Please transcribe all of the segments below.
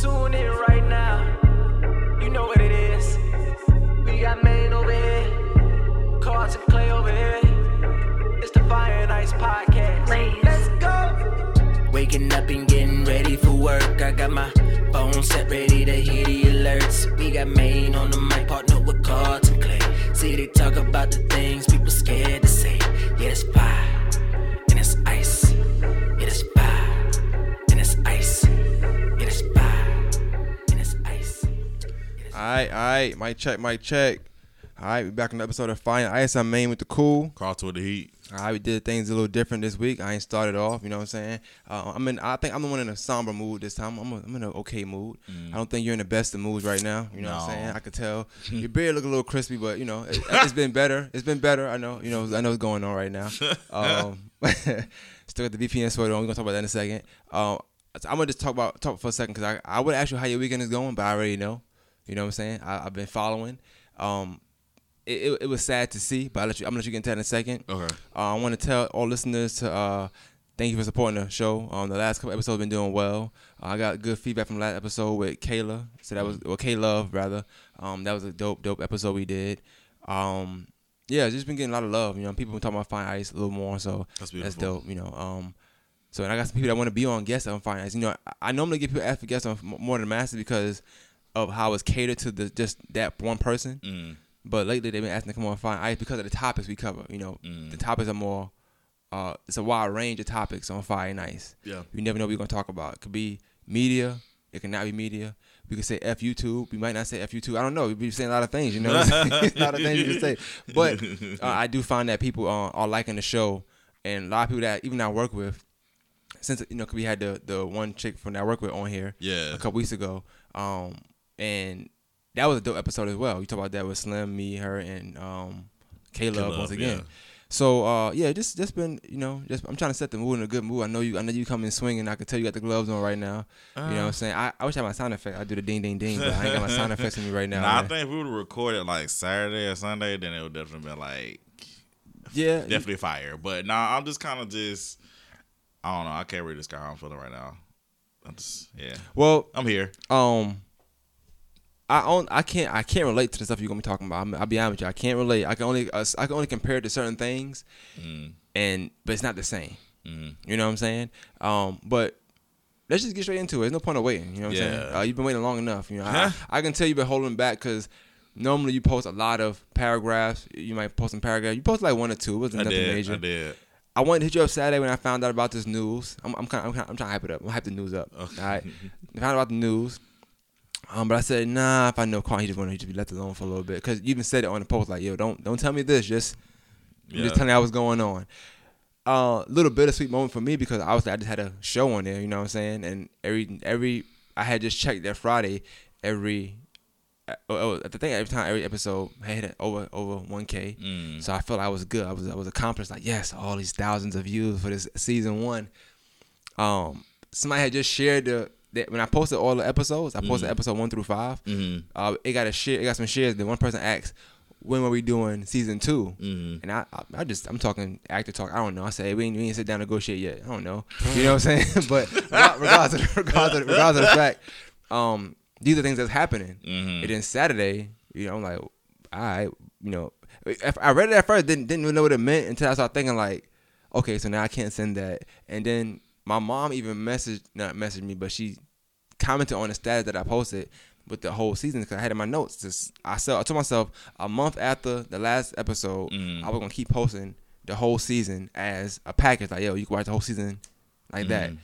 Tune in right now. You know what it is. We got Maine over here. Carson Clay over here. It's the Fire and Ice Podcast. Let's go. Waking up and getting ready for work. I got my phone set ready to hear the alerts. We got Maine on the mic, partner with Carson Clay. See, they talk about the things people scared to say. Yeah, it's fire. Right, all right. Mic check, mic check. All right, we back on the episode of Fine Ice. I'm Main with the cool. Carlton with the heat. All right, we did things a little different this week. I ain't started off, you know what I'm saying? Uh, I'm in. I think I'm the one in a somber mood this time. I'm, a, I'm in an okay mood. I don't think you're in the best of moods right now. You know what I'm Mm. Saying? I could tell your beard look a little crispy, but you know it, it's been better. It's been better. I know. You know. I know what's going on right now. Um, still got the VPN sweater on. We're gonna talk about that in a second. Um, so I'm gonna just talk about talk for a second because I I would ask you how your weekend is going, but I already know. You know what I'm saying? I, I've been following. Um, it, it, it was sad to see, but I'll let you, I'm gonna let you get into that in a second. Okay. Uh, I want to tell all listeners to uh, thank you for supporting the show. Um, the last couple episodes have been doing well. Uh, I got good feedback from the last episode with Kayla. So that was well, K Love rather. Um, that was a dope, dope episode we did. Um, yeah, just been getting a lot of love. You know, people been talking about Fine Ice a little more, so That's that's dope. You know, um, so and I got some people that want to be on guests on Fine Ice. You know, I, I normally get people asked for guests on more than Master because of how it's catered to the just that one person. Mm. But lately they've been asking to come on Fine Ice because of the topics we cover. You know, Mm. the topics are more. Uh, it's a wide range of topics on Fire and Ice. Yeah. You never know what we're gonna talk about. It could be media. It could not be media. We could say F YouTube. We might not say F YouTube. I don't know. We be saying a lot of things. You know, a lot of things you can say. But uh, I do find that people uh, are liking the show, and a lot of people that even I work with, since you know, we had the the one chick from that I work with on here Yeah. a couple weeks ago. Um, and that was a dope episode as well. You talk about that with Slim, me, her, and um, Caleb once again. yeah. So uh, yeah, just just been you know just I'm trying to set the mood in a good mood. I know you I know you come in swinging. I can tell you got the gloves on right now. you know what I'm saying? I, I wish I had my sound effect. I do the ding ding ding, but I ain't got my sound effects in me right now. Nah, I think if we would have recorded like Saturday or Sunday, then it would definitely been like yeah, definitely fire. But nah, I'm just kind of just I don't know. I can't really describe how I'm feeling right now. I'm just yeah. Well, I'm here. um, I own, I can't I can't relate to the stuff you're gonna be talking about. I'm, I'll be honest with you. I can't relate. I can only uh, I can only compare it to certain things, Mm. and but it's not the same. Mm. You know what I'm saying? Um, but let's just get straight into it. There's no point of waiting. You know what I'm saying? Yeah. Uh, you've been waiting long enough. You know, I, I can tell you've been holding back because normally you post a lot of paragraphs. You might post some paragraphs. You post like one or two. It wasn't I nothing did. major. I did. I wanted to hit you up Saturday when I found out about this news. I'm I'm kind I'm, I'm trying to hype it up. I'm hype the news up. Okay. All right. I found out about the news. Um, but I said, nah. If I know Carl, he just wanted to be left alone for a little bit because you even said it on the post like, yo, don't don't tell me this. Just Yeah. just telling you what's going on. Uh, little bittersweet moment for me because obviously I just had a show on there. You know what I'm saying? And every every I had just checked that Friday. Every uh, oh, I think every time every episode I had over over 1k. Mm. So I felt I was good. I was I was accomplished. Like yes, all these thousands of views for this season one. Um, somebody had just shared the that when I posted all the episodes. I posted episode one through five. Mhm. Uh, it got a share. It got some shares. Then one person asked, "When were we doing season 2 Mhm. And I, I, I just I'm talking actor talk. I don't know. I say we ain't, we ain't sit down and negotiate yet. I don't know. You know what I'm saying? but regardless of, regardless of, regardless of the fact, um, these are things that's happening. Mhm. And then Saturday, you know, I'm like, all right, you know, if I read it at first, didn't didn't even know what it meant until I started thinking like, okay, so now I can't send that. And then my mom even messaged, not messaged me, but she commented on the status that I posted with the whole season because I had in my notes. Just I said I told myself a month after the last episode, Mm. I was gonna keep posting the whole season as a package. Like, yo, you can watch the whole season like that. Mm.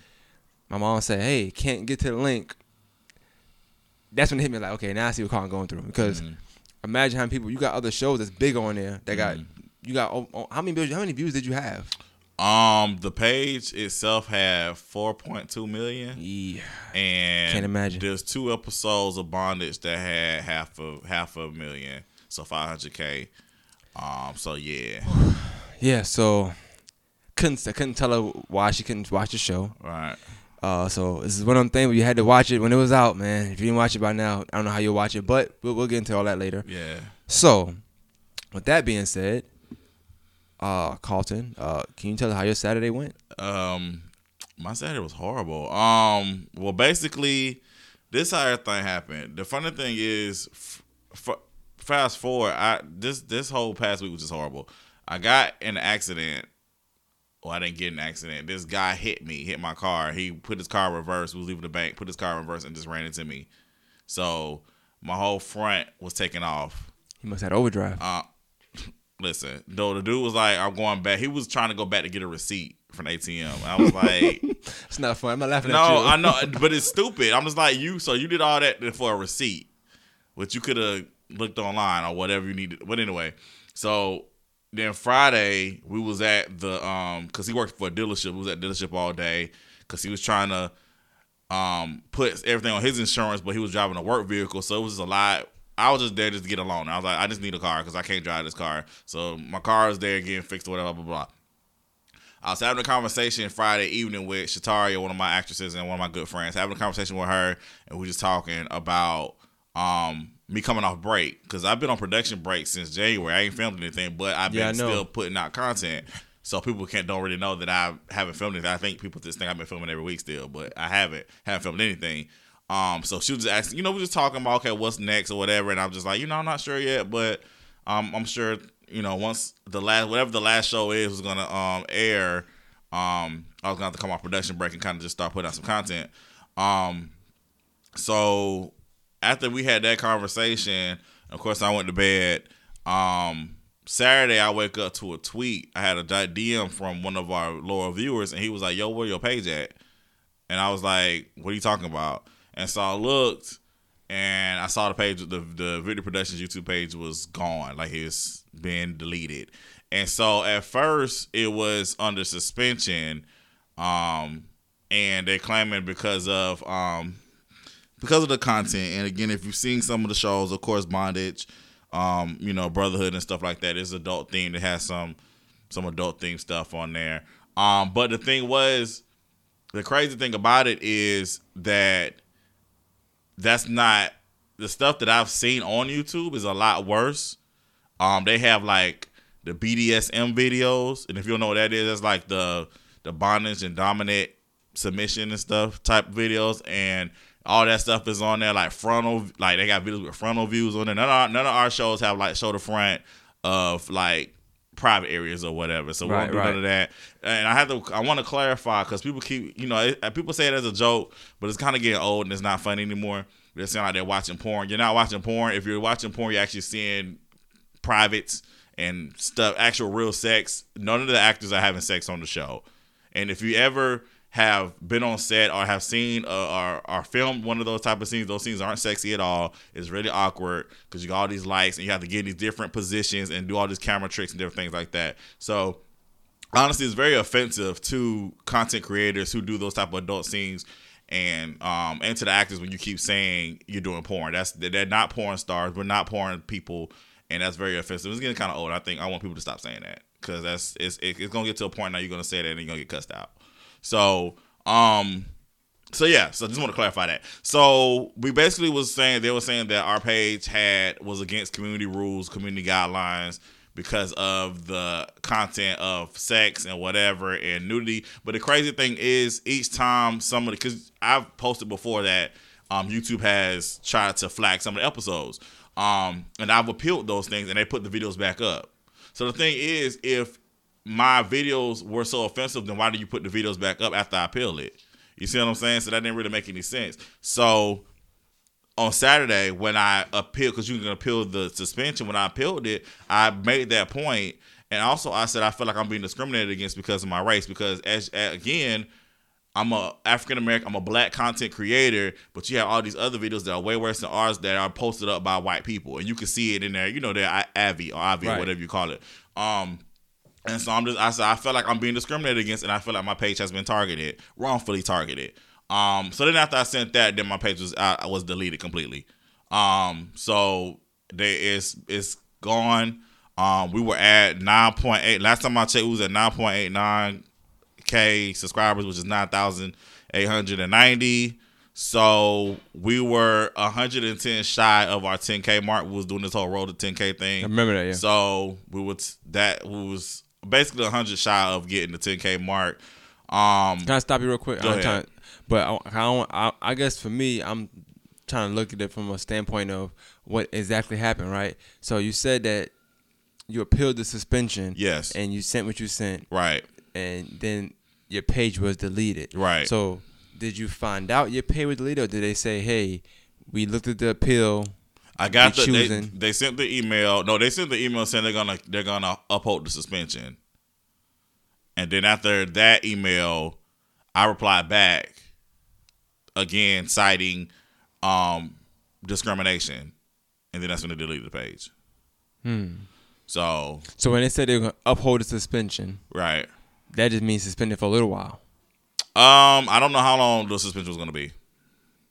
My mom said, "Hey, can't get to the link." That's when it hit me like, okay, now I see what Colin going through because Mhm. imagine how many people you got other shows that's big on there that got Mhm. you got oh, oh, how many views, how many views did you have? Um, the page itself had 4.2 million, Yeah, and Can't imagine. There's two episodes of Bondage that had half of half a million, so 500k. Um, so yeah, yeah. So couldn't I couldn't tell her why she couldn't watch the show. right. Uh, so this is one of them things where you had to watch it when it was out, man. If you didn't watch it by now, I don't know how you'll watch it, but we'll, we'll get into all that later. Yeah. So, with that being said, uh, Carlton, uh, can you tell us how your Saturday went? Um, my Saturday was horrible. Um, well, basically, this how thing happened. The funny thing is, f- f- fast forward, I this this whole past week was just horrible. I got in an accident. Well, I didn't get in an accident. This guy hit me, hit my car. He put his car in reverse. Was leaving the bank, put his car in reverse, and just ran into me. So my whole front was taken off. He must have had overdrive. Uh, listen, though the dude was like, "I'm going back." He was trying to go back to get a receipt from ATM. I was like, it's not fun. I'm not laughing "No, at you. No, I know, but it's stupid." I'm just like, "You, so you did all that for a receipt, which you could have looked online or whatever you needed." But anyway, so then Friday we was at the um because he worked for a dealership. We was at dealership all day because he was trying to um put everything on his insurance, but he was driving a work vehicle, so it was just a lot. I was just there just to get a loan. I was like, I just need a car because I can't drive this car. So my car is there getting fixed or whatever, blah, blah, blah. I was having a conversation Friday evening with Shataria, one of my actresses and one of my good friends, having a conversation with her, and we are just talking about um me coming off break because I've been on production break since January. I ain't filmed anything, but I've been know. still putting out content. So people can't don't really know that I haven't filmed anything. I think people just think I've been filming every week still, but I haven't haven't filmed anything. Um, so she was just asking, you know, we were just talking about okay, what's next or whatever, and I'm just like, you know, I'm not sure yet, but um, I'm sure, you know, once the last whatever the last show is was gonna um air, um, I was gonna have to come off production break and kind of just start putting out some content. Um, so after we had that conversation, of course, I went to bed. Um, Saturday, I wake up to a tweet. I had a DM from one of our loyal viewers, and he was like, "Yo, where your page at?" And I was like, "What are you talking about?" And so I looked, and I saw the page. The the Victory Productions YouTube page was gone, like it's been deleted. And so at first, it was under suspension, um, and they're claiming because of um, because of the content. And again, if you've seen some of the shows, of course, Bondage, um, you know, Brotherhood and stuff like that is adult themed. It has some some adult themed stuff on there. Um, but the thing was, the crazy thing about it is that that's not the stuff that I've seen on YouTube is a lot worse. Um, they have like the BDSM videos, and if you don't know what that is, that's like the the bondage and dominant submission and stuff type videos, and all that stuff is on there. Like frontal, like they got videos with frontal views on there. None of our, none of our shows have like show the front of like private areas or whatever. So we Right, don't do right. none of that. And I have to, I want to clarify because people keep, you know, it, uh, people say it as a joke, but it's kind of getting old and it's not funny anymore. They sound like they're watching porn. You're not watching porn. If you're watching porn, you're actually seeing privates and stuff, actual real sex. None of the actors are having sex on the show. And if you ever have been on set or have seen uh, or, or filmed one of those type of scenes, those scenes aren't sexy at all. It's really awkward because you got all these lights and you have to get in these different positions and do all these camera tricks and different things like that. So honestly, it's very offensive to content creators who do those type of adult scenes and um and to the actors when you keep saying you're doing porn. That's they're not porn stars. We're not porn people, and that's very offensive. It's getting kind of old. I think I want people to stop saying that because that's it's it's gonna get to a point now you're gonna say that and you're gonna get cussed out. So um. So yeah, so just want to clarify that. So we basically was saying they were saying that our page had was against community rules, community guidelines because of the content of sex and whatever and nudity. But the crazy thing is, each time somebody, because I've posted before that um, YouTube has tried to flag some of the episodes, um, and I've appealed those things, and they put the videos back up. So the thing is, if my videos were so offensive, then why did you put the videos back up after I appealed it? You see what I'm saying? So that didn't really make any sense. So on Saturday when I appealed, because you can appeal the suspension, when I appealed it, I made that point, and also I said I feel like I'm being discriminated against because of my race. Because as again, I'm a African American, I'm a black content creator, but you have all these other videos that are way worse than ours that are posted up by white people, and you can see it in there. You know, they're Avi or Avi or Right. whatever you call it. Um, and so I'm just I said I feel like I'm being discriminated against, and I feel like my page has been targeted, wrongfully targeted. Um, so then after I sent that, then my page was I, was deleted completely. Um, so there is it's gone. Um, we were at nine point eight. Last time I checked, we was at nine point eight nine k subscribers, which is nine thousand eight hundred and ninety. So we were 110 shy of our 10k mark. We was doing this whole road to 10k thing. I remember that, yeah. So we would that was basically 100 shy of getting the 10k mark. Um, Can I stop you real quick? Go I'm ahead. but I, I, don't, I, I guess for me, I'm trying to look at it from a standpoint of what exactly happened, right? So you said that you appealed the suspension. Yes. And you sent what you sent, Right. and then your page was deleted. Right. So did you find out your page was deleted, or did they say, "Hey, we looked at the appeal"? I got the they, they sent the email. No, they sent the email saying they're gonna they're gonna uphold the suspension. And then after that email, I replied back again citing um discrimination. And then that's when they deleted the page. Hmm. So So when they said they were gonna uphold the suspension, right. that just means suspended for a little while. Um, I don't know how long the suspension was gonna be.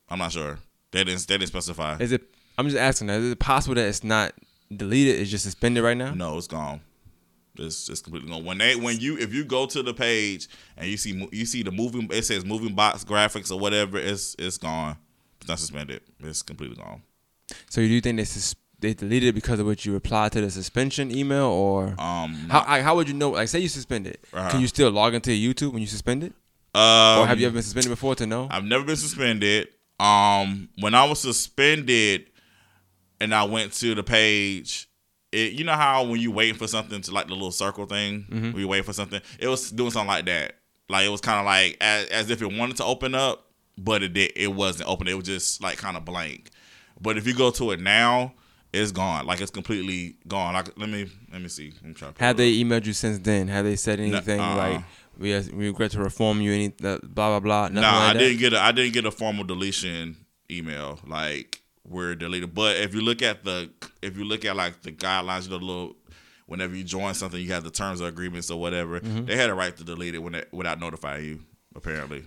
I'm not sure. They didn't they didn't specify. Is it? I'm just asking. Is it possible that it's not deleted? It's just suspended right now? No, it's gone. It's it's completely gone. When they when you if you go to the page and you see you see the moving it says moving box graphics or whatever it's it's gone. It's not suspended. It's completely gone. So you do think they sus- they deleted it because of what you replied to the suspension email, or Um, how I, how would you know? Like, say you suspended, Uh-huh. can you still log into YouTube when you suspended, um, or have you ever been suspended before to know? I've never been suspended. Um, when I was suspended and I went to the page, it you know how when you waiting for something to like the little circle thing, when you waiting for something, it was doing something like that. Like it was kind of like as, as if it wanted to open up, but it did. It wasn't open. It was just like kind of blank. But if you go to it now, it's gone. Like it's completely gone. Like let me let me see. I'm trying to Have they emailed you since then? Have they said anything uh-uh. like we, we regret to reform you? Any uh, blah blah blah. No, nah, like I that? didn't get a I didn't get a formal deletion email like we're deleted. But if you look at the if you look at like the guidelines, you know, the little whenever you join something, you have the terms of agreements or whatever. Mm-hmm. They had a right to delete it when it, without notifying you. Apparently,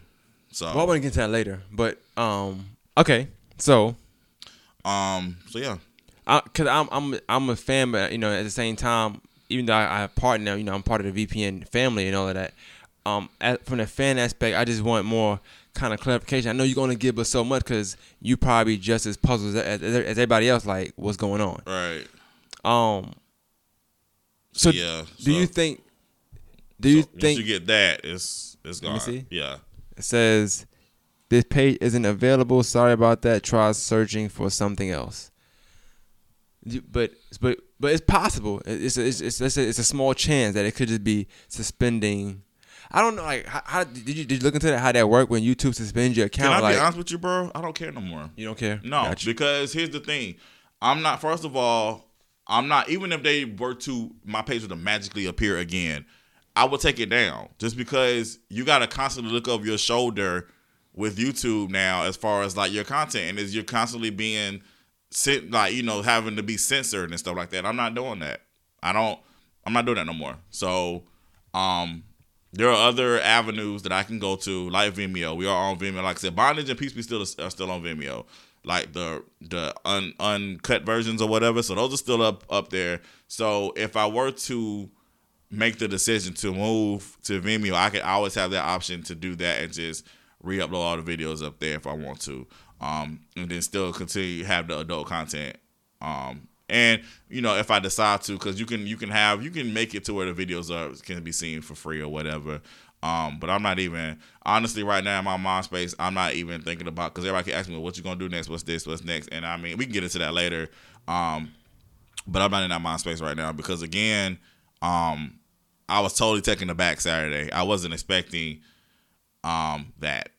so Well, I want to get to that later, but um, okay. So, um, so yeah, I, cause I'm I'm I'm a fan, but you know, at the same time, even though I, I have partner, you know, I'm part of the VPN family and all of that. Um, at, from the fan aspect, I just want more kind of clarification. I know you're gonna give us so much because you probably just as puzzled as, as, as everybody else, like what's going on. right, Um, so yeah. do you think? Do you so once think you get that, it's it's gone. Let me see. Yeah, it says this page isn't available? Sorry about that. Try searching for something else. But but but it's possible. It's it's it's, it's, a, it's a small chance that it could just be suspending. I don't know. Like, how, how did you did you look into that? How that work when YouTube suspends your account? can? I be like, honest with you, bro? I don't care no more. you don't care? No, Gotcha. because here's the thing. I'm not. First of all, I'm not. Even if they were to, my page were to magically appear again, I would take it down. Just because you got to constantly look over your shoulder with YouTube now, as far as like your content, and as you're constantly being sent, like you know, having to be censored and stuff like that. I'm not doing that. I don't. I'm not doing that no more. So, um. There are other avenues that I can go to, like Vimeo. We are on Vimeo. Like I said, Bondage and Peace Be Still are still on Vimeo like the the un, uncut versions or whatever. So those are still up up there. So if I were to make the decision to move to Vimeo, I could always have that option to do that and just re-upload all the videos up there if I want to, um, and then still continue have the adult content. Um, and you know if I decide to, because you can you can have you can make it to where the videos are can be seen for free or whatever. Um, but I'm not even honestly right now in my mind space. I'm not even thinking about because everybody can ask me what you gonna do next, what's this, what's next, and I mean we can get into that later. Um, but I'm not in that mind space right now because again, um, I was totally taken aback Saturday. I wasn't expecting um that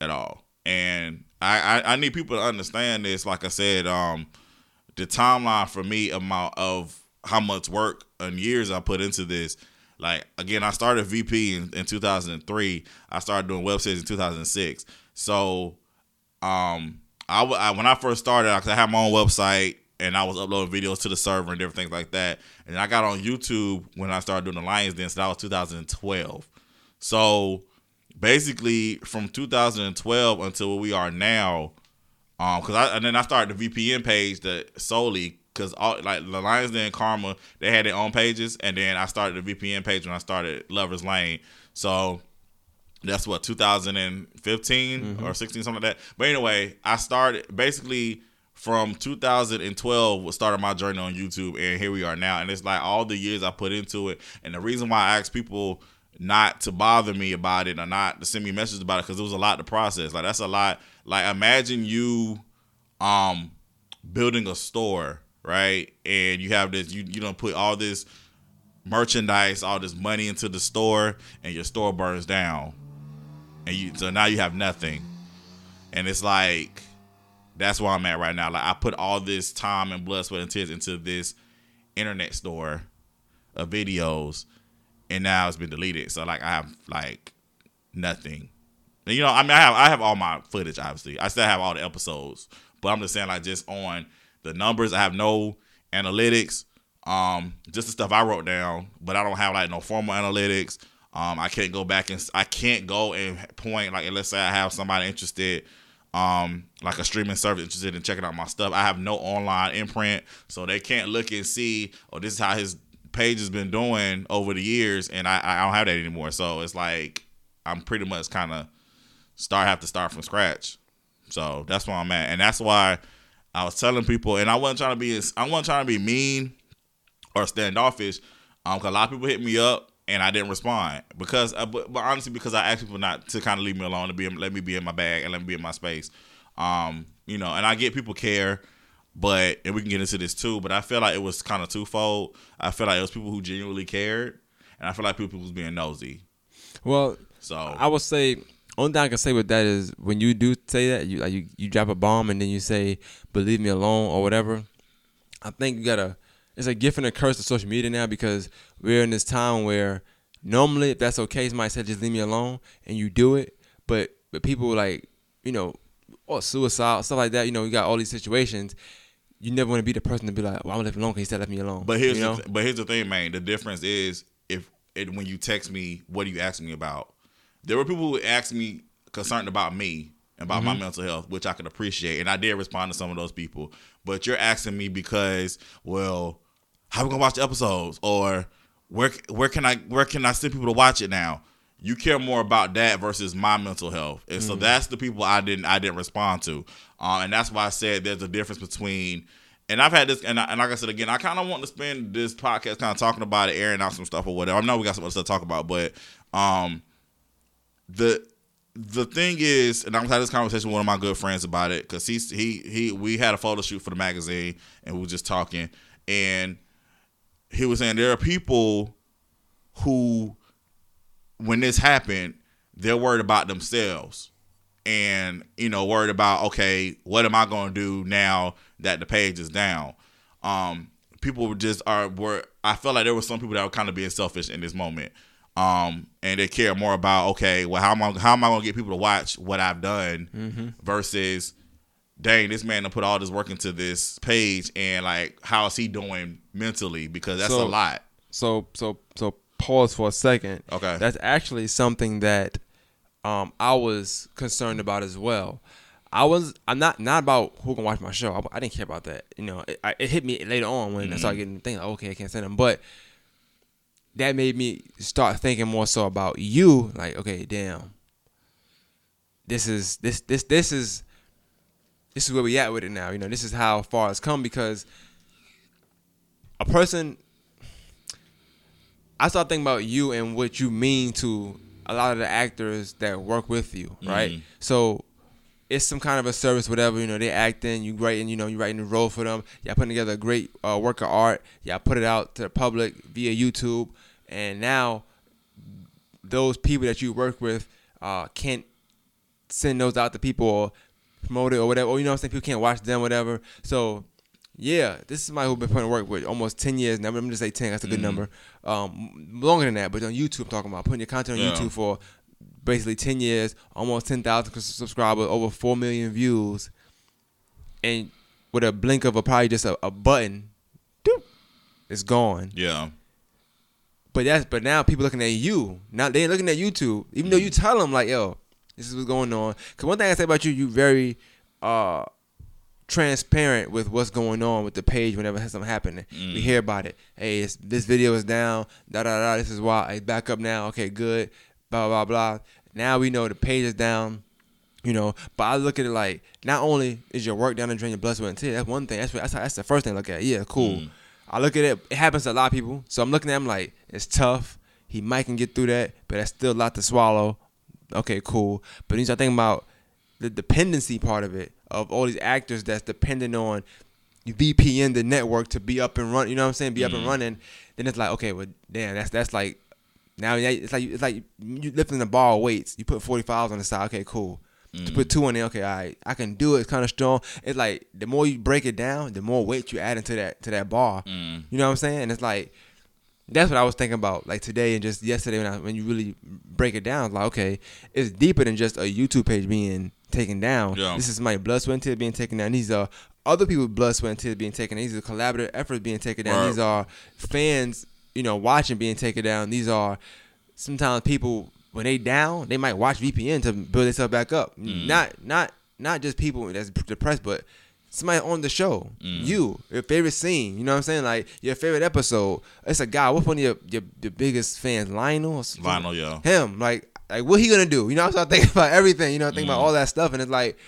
at all, and I, I I need people to understand this. Like I said, um, the timeline for me amount of how much work and years I put into this. Like again, I started VPN, in 2003. I started doing websites in 2006. So, um, I, I when I first started, I, had my own website and I was uploading videos to the server and different things like that. And I got on YouTube when I started doing the Lions Den. So that was 2012. So basically, from 2012 until where we are now, um, cause I and then I started the VPN page that solely because all like the Lions Den Karma they had their own pages, and then I started the VPN page when I started Lovers Lane. So that's what 2015 or 16 something like that. But anyway, I started basically from 2012 started my journey on YouTube, and here we are now. And it's like all the years I put into it, and the reason why I ask people not to bother me about it or not to send me messages about it because it was a lot to process. Like that's a lot. Like imagine you um building a store, right? And you have this, you you don't put all this merchandise, all this money into the store, and your store burns down, and you so now you have nothing, and it's like that's where I'm at right now. Like I put all this time and blood, sweat, and tears into this internet store of videos, and now it's been deleted. So like I have like nothing. And, you know, I mean, I have I have all my footage. Obviously, I still have all the episodes, but I'm just saying like just on the numbers, I have no analytics. Um, just the stuff I wrote down, but I don't have like no formal analytics. Um, I can't go back and I can't go and point like let's say I have somebody interested, um, like a streaming service interested in checking out my stuff. I have no online imprint, so they can't look and see, oh, this is how his page has been doing over the years, and I, I don't have that anymore. So it's like I'm pretty much kind of start have to start from scratch. So that's where I'm at, and that's why I was telling people, and I wasn't trying to be I wasn't trying to be mean or standoffish. Um, cause a lot of people hit me up and I didn't respond because, uh, but, but honestly, because I asked people not to kind of leave me alone to be let me be in my bag and let me be in my space. Um, you know, and I get people care, but and we can get into this too. But I feel like it was kind of twofold. I feel like it was people who genuinely cared, and I feel like people was being nosy. Well, So I would say only thing I can say with that is when you do say that, you like you, you drop a bomb and then you say "believe me alone" or whatever. I think you gotta. It's a gift and a curse to social media now because we're in this time where normally if that's okay, somebody said just leave me alone and you do it, but but people like you know, or suicide stuff like that. You know, you got all these situations. You never want to be the person to be like, "Well, I'm gonna leave alone because he said left me alone." But here's you know? the th- but here's the thing, man. The difference is if it, when you text me, what do you ask me about? There were people who asked me concerned about me and about my mm-hmm. mental health, which I could appreciate, and I did respond to some of those people. But you're asking me because, well, how we gonna watch the episodes, or where where can I where can I send people to watch it now? You care more about that versus my mental health, and so that's the people I didn't I didn't respond to, uh, and that's why I said there's a difference between and I've had this, and, I, and like I said again, I kind of want to spend this podcast kind of talking about it, airing out some stuff or whatever. I know we got some other stuff to talk about, but um, the the thing is, and I'm had this conversation with one of my good friends about it because he's he he we had a photo shoot for the magazine and we were just talking, and he was saying there are people who, when this happened, they're worried about themselves and you know worried about okay what am i going to do now that the page is down? Um people just are were i felt like there were some people that were kind of being selfish in this moment um and they care more about okay well how am i how am i going to get people to watch what i've done versus dang this man to put all this work into this page and like how is he doing mentally? Because that's So- a lot. So so so pause for a second. Okay. That's actually something that um I was concerned about as well. I was I'm not not about who can watch my show. I, I didn't care about that. You know, it, I, it hit me later on when I started getting things like okay, I can't send them, but that made me start thinking more so about you. Like, okay, damn, this is this this this is this is where we at with it now. You know, this is how far it's come because a person I start thinking about you and what you mean to a lot of the actors that work with you, right? Mhm. So it's some kind of a service, whatever. You know, they acting, you writing, you know, you writing the role for them. Y'all putting together a great uh, work of art. Y'all put it out to the public via YouTube, and now those people that you work with uh, can't send those out to people or promote it or whatever. Or you know what I'm saying? People can't watch them, whatever. So yeah, this is somebody who's been putting work with almost ten years now. I'm gonna say ten. That's a good Mhm. number. Um, longer than that, but on YouTube, I'm talking about putting your content on Yeah. YouTube for basically ten years, almost ten thousand subscribers, over four million views, and with a blink of a probably just a, a button, doop, it's gone. yeah But that's but now people looking at you. Now they ain't looking at YouTube, even though you tell them like, yo, this is what's going on. Cause one thing I say about you, you very uh transparent with what's going on with the page whenever something happening. We hear about it. Hey, it's, this video is down. Da da da. This is why. It's back up now. Okay, good. Blah blah blah. Now we know the page is down. You know, but I look at it like not only is your work down and drain your blood, sweat, and tears. That's one thing. That's that's, that's the first thing I look at. Yeah, cool. Mm. I look at it. It happens to a lot of people. So I'm looking at him like it's tough. He might can get through that, but that's still a lot to swallow. Okay, cool. But then you start thinking about the dependency part of it of all these actors that's dependent on VPN the network to be up and run. You know what I'm saying? Be up and mm. running. Then it's like, okay, well, damn, that's that's like now it's like it's like you lifting the bar weights. You put 45s on the side. Okay, cool. To mm. put two on there, okay, all right, I can do it. It's kind of strong. It's like the more you break it down, the more weight you add into that to that bar. Mm. You know what I'm saying? And it's like that's what I was thinking about like today and just yesterday when I, when you really break it down. Like okay, it's deeper than just a YouTube page being taken down. Yeah. This is my blood, sweat, and tears being taken down. These are other people's blood, sweat, and tears being taken down. These are collaborative efforts being taken down. Right. These are fans, you know, watching being taken down. These are sometimes people when they down, they might watch VPN to build themselves back up. Mm. Not not not just people that's depressed, but somebody on the show. Mm. You, your favorite scene. You know what I'm saying? Like your favorite episode. It's a guy. What's one of your your, your biggest fans? Lionel. Lionel, yeah. Him. Like like what he gonna do? You know, I start thinking about everything. You know, I think about mm. all that stuff, and it's like,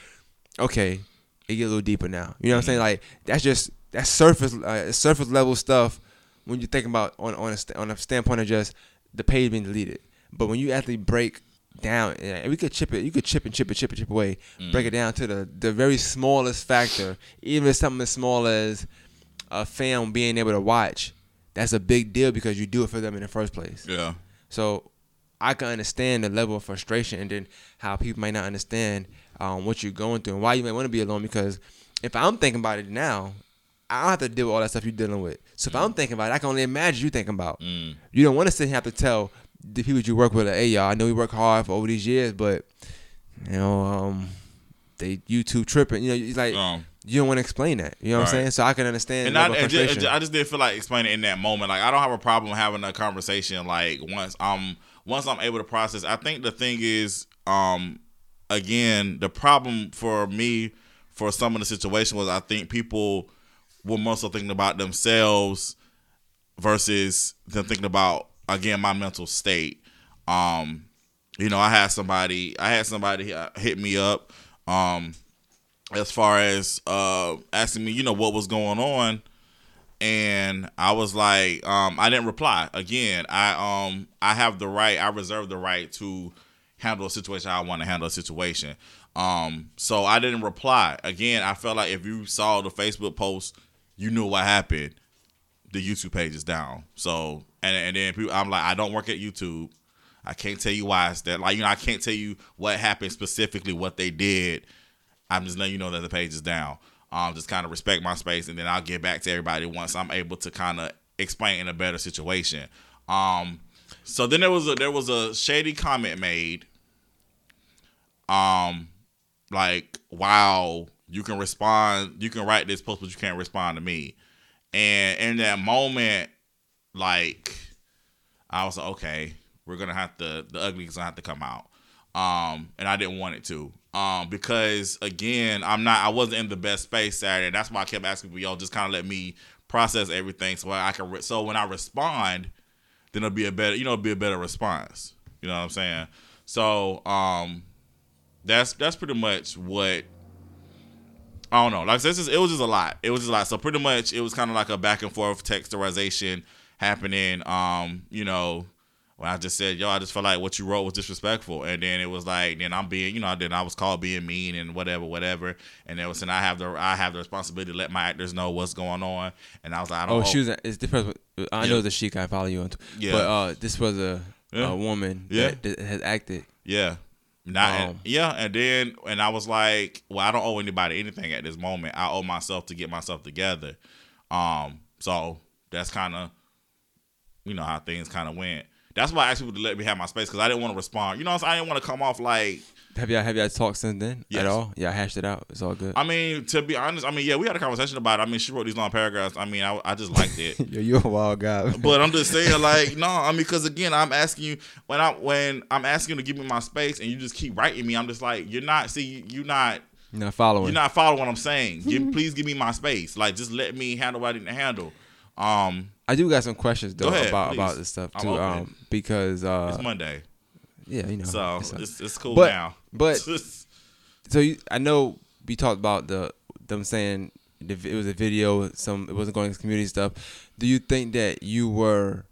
okay, it get a little deeper now. You know what I'm saying? Mm. Like that's just that's surface uh, surface level stuff when you think about on on a, st- on a standpoint of just the page being deleted. But when you actually break down, and we could chip it, you could chip and chip and chip it, chip away, mm. break it down to the the very smallest factor, even something as small as a fan being able to watch. That's a big deal because you do it for them in the first place. Yeah. So I can understand the level of frustration and then how people might not understand um, what you're going through and why you may want to be alone. Because if I'm thinking about it now, I don't have to deal with all that stuff you're dealing with. So if I'm thinking about it, I can only imagine you thinking about. Mm. You don't want to sit here and have to tell the people you work with, hey y'all, I know we work hard for over these years, but you know, um, they YouTube tripping. You know, it's like Um, you don't want to explain that. You know what I'm saying? So I can understand. and the I, and ju- frustration. I just didn't feel like explaining it in that moment. Like I don't have a problem having a conversation. Like once I'm once I'm able to process. I think the thing is, um, again, the problem for me for some of the situation was I think people were mostly thinking about themselves versus them thinking about again my mental state. Um, you know, I had somebody, I had somebody uh, hit me up. Um, as far as uh asking me, you know, what was going on. And I was like, um, I didn't reply. Again, I um I have the right, I reserve the right to handle a situation I want to handle a situation. Um, so I didn't reply. Again, I felt like if you saw the Facebook post, you knew what happened. The YouTube page is down. So and and then people, I'm like, I don't work at YouTube. I can't tell you why it's that. Like you know, I can't tell you what happened specifically, what they did. I'm just letting you know that the page is down. Um, just kind of respect my space, and then I'll get back to everybody once I'm able to kind of explain in a better situation. Um, so then there was a there was a shady comment made. Um, like wow, you can respond, you can write this post, but you can't respond to me. And in that moment, like I was like, okay, we're gonna have to the ugly is gonna have to come out. Um, and I didn't want it to. Um, because again, I'm not I wasn't in the best space Saturday. That's why I kept asking for y'all just kind of let me process everything so I can re- so when I respond, then it'll be a better you know it'll be a better response. You know what I'm saying? So um that's that's pretty much what I don't know. Like this is it was just a lot. It was just a lot. So pretty much it was kind of like a back and forth texturization happening. Um, you know, when I just said, yo, I just felt like what you wrote was disrespectful. And then it was like, then I'm being, you know, then I was called being mean and whatever, whatever. And it was, and I have the, I have the responsibility to let my actors know what's going on. And I was like, I don't Oh, know. she was. It's different. I Yeah. know the she can follow you on. Yeah. But uh, this was a, Yeah. a woman Yeah. that, that has acted. Yeah. Not Um, yeah, and then and I was like, well, I don't owe anybody anything at this moment. I owe myself to get myself together. Um, so that's kind of, you know, how things kind of went. That's why I asked people to let me have my space because I didn't want to respond. You know, what I'm saying? I didn't want to come off like. Have y'all have y'all talked since then Yes. at all? Yeah, I hashed it out. It's all good. I mean, to be honest, I mean, yeah, we had a conversation about it. I mean, she wrote these long paragraphs. I mean, I, I just liked it. Yo, you're a wild guy. But I'm just saying, like, no, I mean, because again, I'm asking you when I when I'm asking you to give me my space, and you just keep writing me. I'm just like, you're not. See, you're not. You're not following. You're not following what I'm saying. Give, please give me my space. Like, just let me handle what I need to handle. Um, I do got some questions though ahead, about please. about this stuff too. Um, because uh, it's Monday, yeah, you know. so it's, it's, it's cool But- now. but so you, I know we talked about the them saying the, it was a video. Some it wasn't going to community stuff. Do you think that you were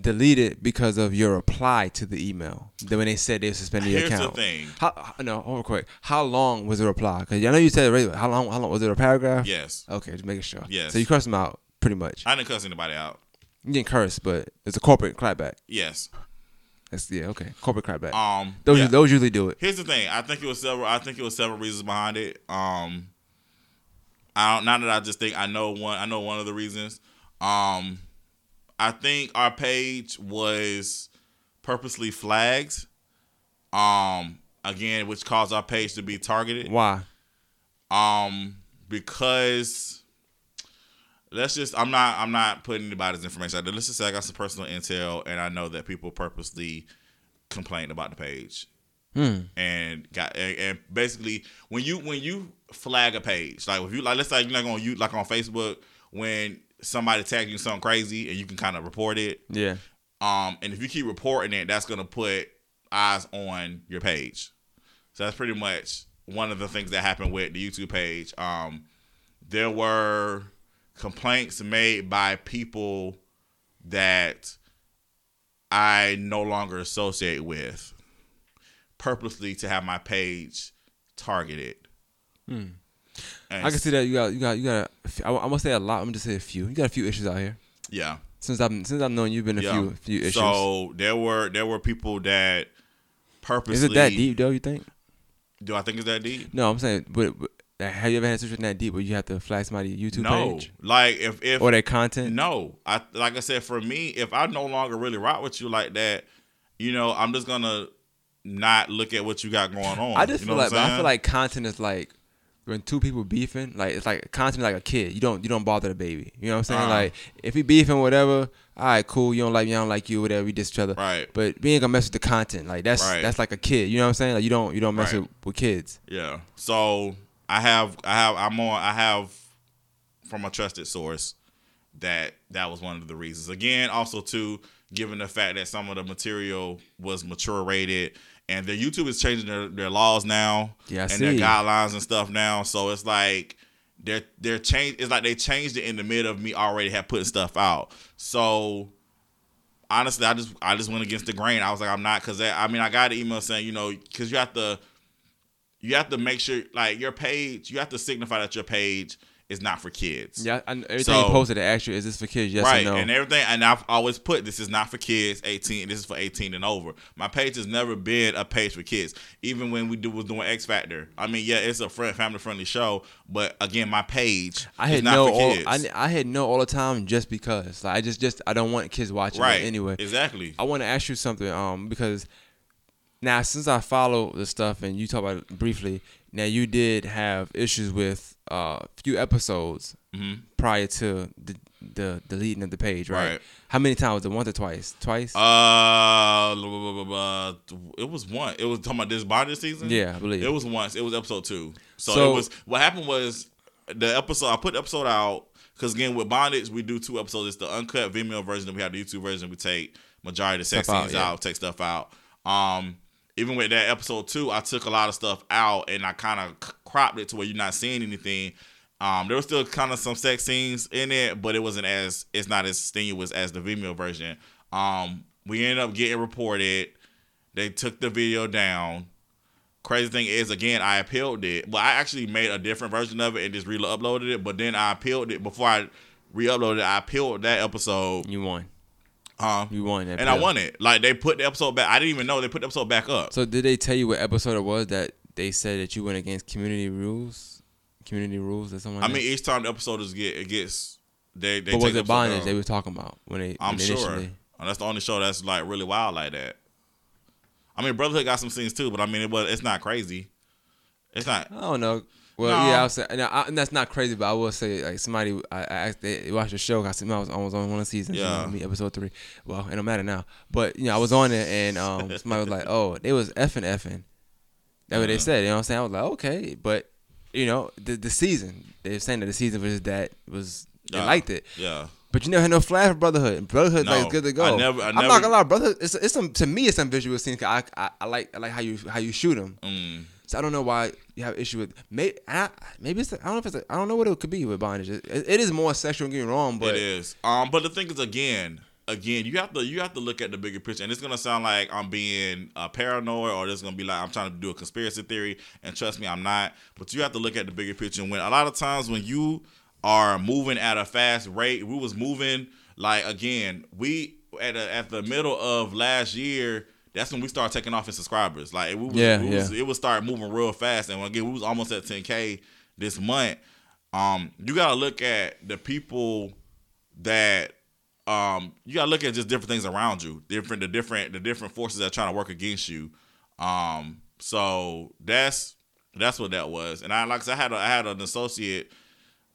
deleted because of your reply to the email. Then when they said they suspended your Here's the account. thing. How, no, hold on quick. How long was the reply? Because I know you said it right. How long? How long was it? A paragraph? Yes. Okay, just making sure. Yes. So you crossed them out pretty much. I didn't cuss anybody out. You didn't curse, but it's a corporate clapback. Yes. That's yeah. Okay, corporate clapback. Um. those yeah. those usually do it. Here's the thing. I think it was several. I think it was several reasons behind it. Um, I don't. Not that I just think I know one. I know one of the reasons. Um, I think our page was purposely flagged. Um, again, which caused our page to be targeted. Why? Um, because let's just I'm not I'm not putting anybody's information out there. Let's just say I got some personal intel and I know that people purposely complained about the page. And got and, and basically when you when you flag a page, like if you like let's say you're like on you like on Facebook when somebody tags you something crazy and you can kind of report it. Yeah. Um, and if you keep reporting it, that's gonna put eyes on your page. So that's pretty much one of the things that happened with the YouTube page. Um, there were complaints made by people that I no longer associate with, purposely to have my page targeted. Hmm. And I can see that you got you got you got. A, I, I won't say a lot. I'm gonna just say a few. You got a few issues out here. yeah. Since I've since I've known you've been a Yeah. few few issues. So there were there were people that purposely Is it that deep though? You think? Do I think it's that deep? No, I'm saying, but, but have you ever had a situation that deep where you have to flag somebody's YouTube No. page Like if if or their content? no, I like I said for me, if I no longer really rock with you like that, you know, I'm just gonna not look at what you got going on. I just you feel know like what I'm I feel like content is like when two people beefing, like it's like content like a kid. You don't you don't bother the baby. You know what I'm saying? Uh-huh. Like if we beefing whatever, all right, cool. You don't like me, I don't like you, whatever. We diss each other. Right. But we ain't gonna mess with the content. Like that's Right. that's like a kid. You know what I'm saying? Like you don't you don't mess Right. with, with kids. Yeah. So I have I have I'm on I have from a trusted source that that was one of the reasons. Again, also too, given the fact that some of the material was mature rated and their YouTube is changing their, their laws now Yeah, I and their guidelines and stuff now. So it's like they're they're change it's like they changed it in the mid of me already have putting stuff out. So honestly, I just I just went against the grain. I was like, I'm not because I mean I got an email saying you know because you have to you have to make sure like your page you have to signify that your page is not for kids. Yeah, I, everything So- you posted, they ask you, is this for kids? Yes right, or no? and everything, and I've always put this is not for kids, eighteen. This is for eighteen and over. My page has never been a page for kids. Even when we do was doing X Factor, I mean, yeah, it's a friend, family friendly show, but again, my page I is had not no for all. I, I had no all the time just because like I just just I don't want kids watching right, it anyway. exactly. I want to ask you something um because now since I follow the stuff and you talk about it briefly now you did have issues with a uh, few episodes prior to the, the deleting of the page right? Right. How many times was it once or twice? Twice? Uh, it was one. It was talking about this bondage season. Yeah, I believe. it was once. It was episode two. So, So- it was. What happened was the episode. I put the episode out because again with bondage we do two episodes. It's the uncut Vimeo version. and we have the YouTube version. We take majority of the sex Stuff out, scenes yeah. out, take stuff out. Um, even with that episode two, I took a lot of stuff out and I kind of cropped it to where you're not seeing anything. Um, there was still kind of some sex scenes in it, but it wasn't as it's not as strenuous as the Vimeo version. Um, we ended up getting reported. They took the video down. Crazy thing is, again, I appealed it. Well, I actually made a different version of it and just re-uploaded it. But then I appealed it before I re-uploaded it. I appealed that episode. you won. You won that and I won it. Like they put the episode back. I didn't even know they put the episode back up. So did they tell you what episode it was that they said that you went against community rules? Community rules or something I mean, that? each time the episode is get it gets they they. But was the it bondage down. they were talking about when they I'm when sure. initially? And that's the only show that's like really wild like that. I mean, Brotherhood got some scenes too, but I mean, it was it's not crazy. It's not. I don't know. Well, No. yeah, I was saying, and, I, and that's not crazy, but I will say like somebody I, I asked, they watched the show. I, I was was on one of the seasons. Yeah. me episode three. Well, it don't matter now. But you know, I was on it, and um, somebody was like, "Oh, they was effing effing." That's what they said. You know what I'm saying? I was like, "Okay," but you know, the the season they're saying that the season was that was they Yeah. liked it. Yeah. But you never had no flash for Brotherhood. And Brotherhood's No, like good to go. I never- I am not gonna lie, Brotherhood. It's, it's some to me. It's some visual scenes. I, I I like I like how you how you shoot them. Mm. So I don't know why you have issue with maybe I, maybe it's I don't know if it's I don't know what it could be with bondage. It, it is more sexual. Don't get me wrong, but it is. Um, but the thing is, again, again, you have to you have to look at the bigger picture, and it's gonna sound like I'm being uh, paranoid, or it's gonna be like I'm trying to do a conspiracy theory. And trust me, I'm not. But you have to look at the bigger picture. And when a lot of times when you are moving at a fast rate, we was moving like again, we at a, at the middle of last year. That's when we started taking off in subscribers. Like we was, Yeah, we was, yeah. it would start moving real fast. And again, we was almost at 10k this month. Um, you gotta look at the people that um you gotta look at just different things around you, different the different the different forces that are trying to work against you. Um, so that's that's what that was. And I like I said, I had a, I had an associate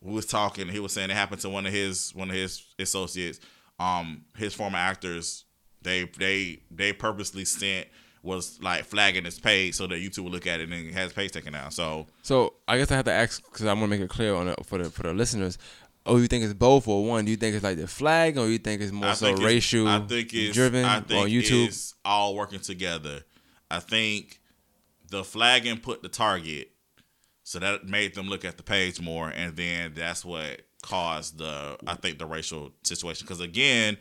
who was talking. He was saying it happened to one of his one of his associates. Um, his former actors they they they purposely sent was like flagging his page so that YouTube would look at it and has his page taken down. So So I guess I have to ask because I want to make it clear on the, for the for the listeners. Oh, you think it's both, or one? Do you think it's like the flag, or you think it's more I so racial I think it's driven I think on YouTube? It's all working together. I think the flagging put the target, so that made them look at the page more, and then that's what caused the I think the racial situation. Because again,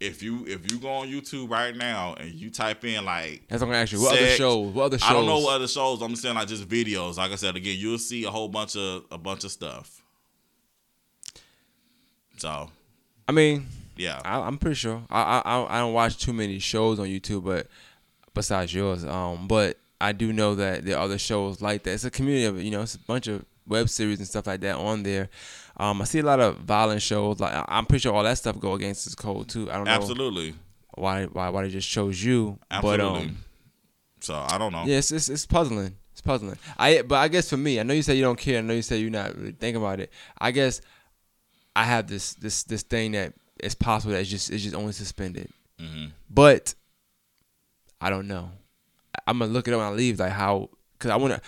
if you if you go on YouTube right now and you type in like That's what I'm gonna ask you. What other shows? What other shows? I don't know what other shows. I'm saying like just videos. Like I said again, you'll see a whole bunch of a bunch of stuff. So I mean, yeah, I, I'm pretty sure. I, I I don't watch too many shows on YouTube, but besides yours, um, but I do know that there are other shows like that. It's a community of you know, it's a bunch of web series and stuff like that on there. Um, I see a lot of violent shows. Like I'm pretty sure all that stuff go against this code too. I don't know absolutely, why why why they just chose you, absolutely. but um, so I don't know. yeah, it's, it's it's puzzling. It's puzzling. I but I guess for me, I know you say you don't care. I know you say you're not really thinking about it. I guess I have this this this thing that it's possible that it's just it's just only suspended. hmm But I don't know. I'm gonna look it up when I leave. Like how, because I wanna.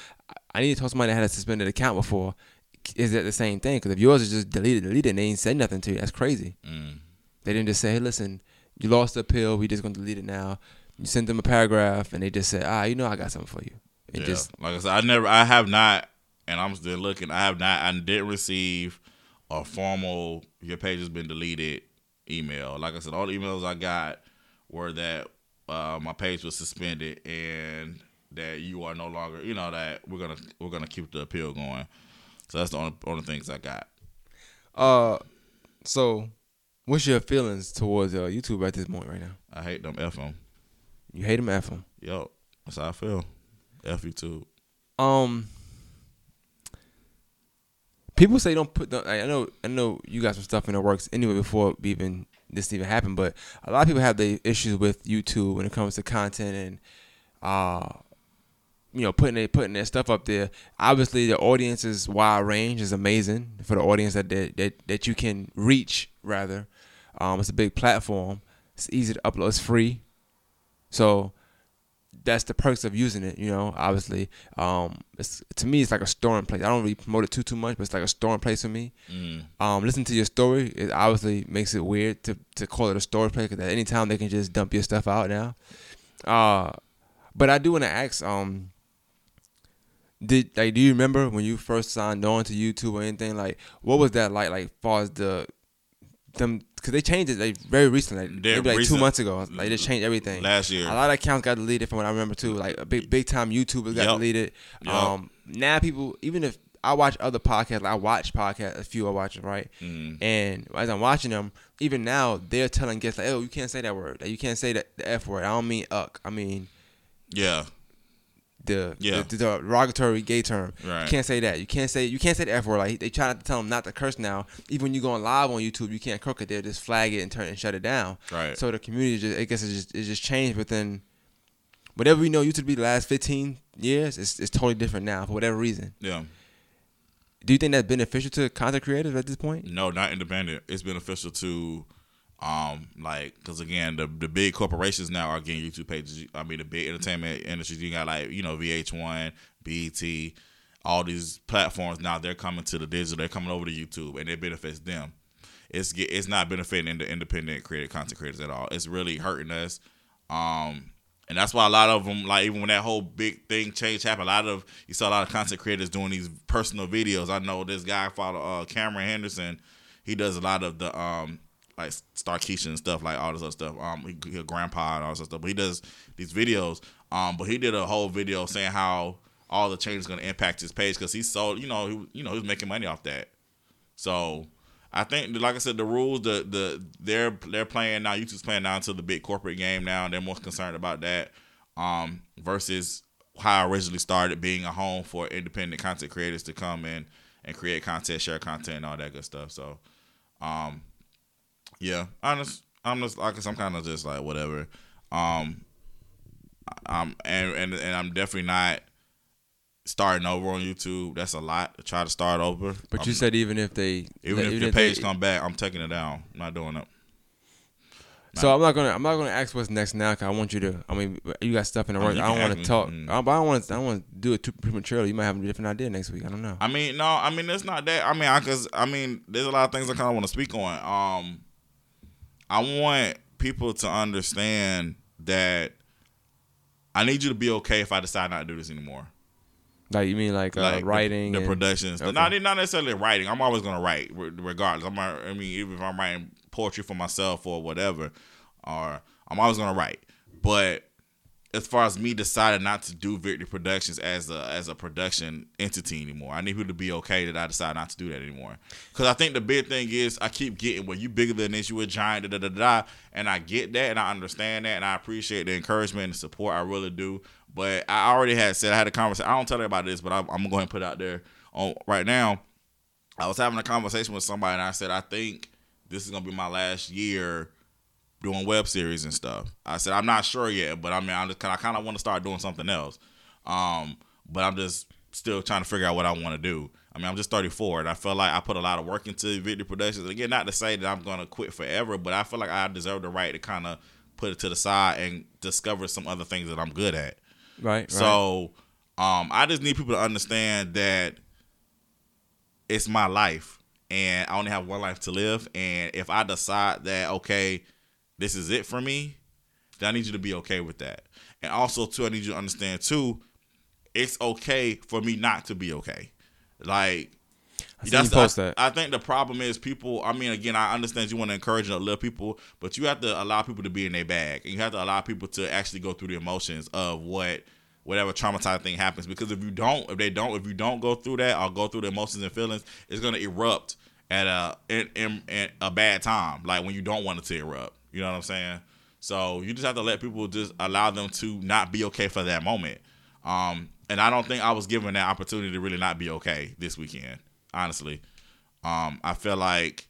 I need to talk to somebody that had a suspended account before. Is that the same thing? Because if yours is just deleted, deleted, and they ain't said nothing to you, that's crazy. Mm. They didn't just say, "Hey, listen, you lost the appeal. We just gonna delete it now." You sent them a paragraph, and they just said, "Ah, you know, I got something for you." And Yeah. just like I said, I never, I have not, and I'm still looking. I have not, I didn't receive a formal "your page has been deleted" email. Like I said, all the emails I got were that uh, my page was suspended and that you are no longer, you know, that we're gonna we're gonna keep the appeal going. So that's the only only things I got. uh, so what's your feelings towards uh, YouTube at this point right now? I hate them. F them. You hate them, f them. Yo, that's how I feel. F YouTube. Um, people say don't put. The, I know. I know you got some stuff in the works anyway before even this even happened. But a lot of people have the issues with YouTube when it comes to content and, uh, you know, putting their putting their stuff up there. Obviously, the audience's wide range is amazing for the audience that that that, you can reach. Rather, um, it's a big platform. It's easy to upload. It's free, so that's the perks of using it. You know, obviously, um, it's to me it's like a storing place. I don't really promote it too too much, but it's like a storing place for me. Mm. Um, listen to your story. It obviously makes it weird to to call it a storage place because at any time they can just dump your stuff out now. Uh, but I do want to ask, um, did like do you remember when you first signed on to YouTube or anything like what was that like like far as the them because they changed it like very recently like, maybe like recent. two months ago like they changed everything Last year. a lot of accounts got deleted from what I remember too. Like a big big time YouTubers got Yup. deleted. Yup. Um, now people even if I watch other podcasts, like I watch podcasts, a few I watch right, Mm. and as I'm watching them, even now they're telling guests like, "Oh, you can't say that word. Like, you can't say that the f word. I don't mean uck. I mean Yeah. The Yeah. the, the derogatory gay term. Right. You can't say that. You can't say you can't say the f word. Like they try to tell them not to curse now. Even when you going live on YouTube, you can't crook it. They'll just flag it and turn and shut it down. Right. So the community just I guess it just it just changed within whatever we know used to be the last fifteen years. It's it's totally different now for whatever reason. Yeah. Do you think that's beneficial to content creators at this point? No, not independent. It's beneficial to, um, like, because again, the the big corporations now are getting YouTube pages. I mean, the big entertainment industries. You got like you know VH1, BET, all these platforms now. They're coming to the digital. They're coming over to YouTube, and it benefits them. It's it's not benefiting the independent creative content creators at all. It's really hurting us. Um, and that's why a lot of them, like even when that whole big thing change happened, a lot of you saw a lot of content creators doing these personal videos. I know this guy follow, uh, Cameron Henderson. He does a lot of the um like Starkeisha and stuff, like all this other stuff. Um, he, he grandpa and all this stuff. But he does these videos. Um, but he did a whole video saying how all the change is going to impact his page because he sold, you know, he, you know, he was making money off that. So I think, like I said, the rules, the the they're they're playing now. YouTube's playing now into the big corporate game now. And they're more concerned about that um, versus how I originally started being a home for independent content creators to come in and create content, share content, and all that good stuff. So, um, yeah, honest, I'm just like I'm kind of just like whatever. Um, um, and and and I'm definitely not starting over on YouTube. That's a lot to try to start over. But I'm- you said even if they even if the they- page come back, I'm taking it down. I'm not doing it. So I'm not gonna I'm not gonna ask what's next now because I want you to. I mean, you got stuff in the I mean, I don't want to talk. Mm. I, but I don't want to. I don't want to do it too prematurely. You might have a different idea next week. I don't know. I mean, no, I mean it's not that. I mean, I cause I mean, there's a lot of things I kind of want to speak on. Um, I want people to understand that I need you to be okay if I decide not to do this anymore. Like you mean like, uh, Like the- writing, the, and- productions. okay. Not not necessarily writing. I'm always gonna write regardless. I'm I mean, even if I'm writing poetry for myself or whatever, or I'm always gonna write. But as far as me deciding not to do Victory Productions as a as a production entity anymore, I need people to be okay that I decide not to do that anymore. Because I think the big thing is I keep getting, well, you bigger than this, you a giant, da da da da, and I get that and I understand that and I appreciate the encouragement and support. I really do. But I already had said I had a conversation. I don't tell everybody this, but I'm, I'm going to put it out there on right now. I was having a conversation with somebody and I said I think this is gonna be my last year doing web series and stuff. I said I'm not sure yet, but I mean I'm just I kind of want to start doing something else. Um, but I'm just still trying to figure out what I want to do. I mean I'm just 34 and I feel like I put a lot of work into Victory Productions. Again, not to say that I'm gonna quit forever, but I feel like I deserve the right to kind of put it to the side and discover some other things that I'm good at. right, right. So um, I just need people to understand that it's my life and I only have one life to live. And if I decide that, okay, this is it for me, then I need you to be okay with that. And also, too, I need you to understand, too, it's okay for me not to be okay. Like, I you post that. I think the problem is people. I mean, again, I understand you want to encourage and uplift people, but you have to allow people to be in their bag, and you have to allow people to actually go through the emotions of what whatever traumatizing thing happens. Because if you don't, if they don't, if you don't go through that or go through the emotions and feelings, it's gonna erupt at a in, in, in a bad time, like when you don't want it to erupt. You know what I'm saying? So you just have to let people just allow them to not be okay for that moment. Um, and I don't think I was given that opportunity to really not be okay this weekend. Honestly, um, I feel like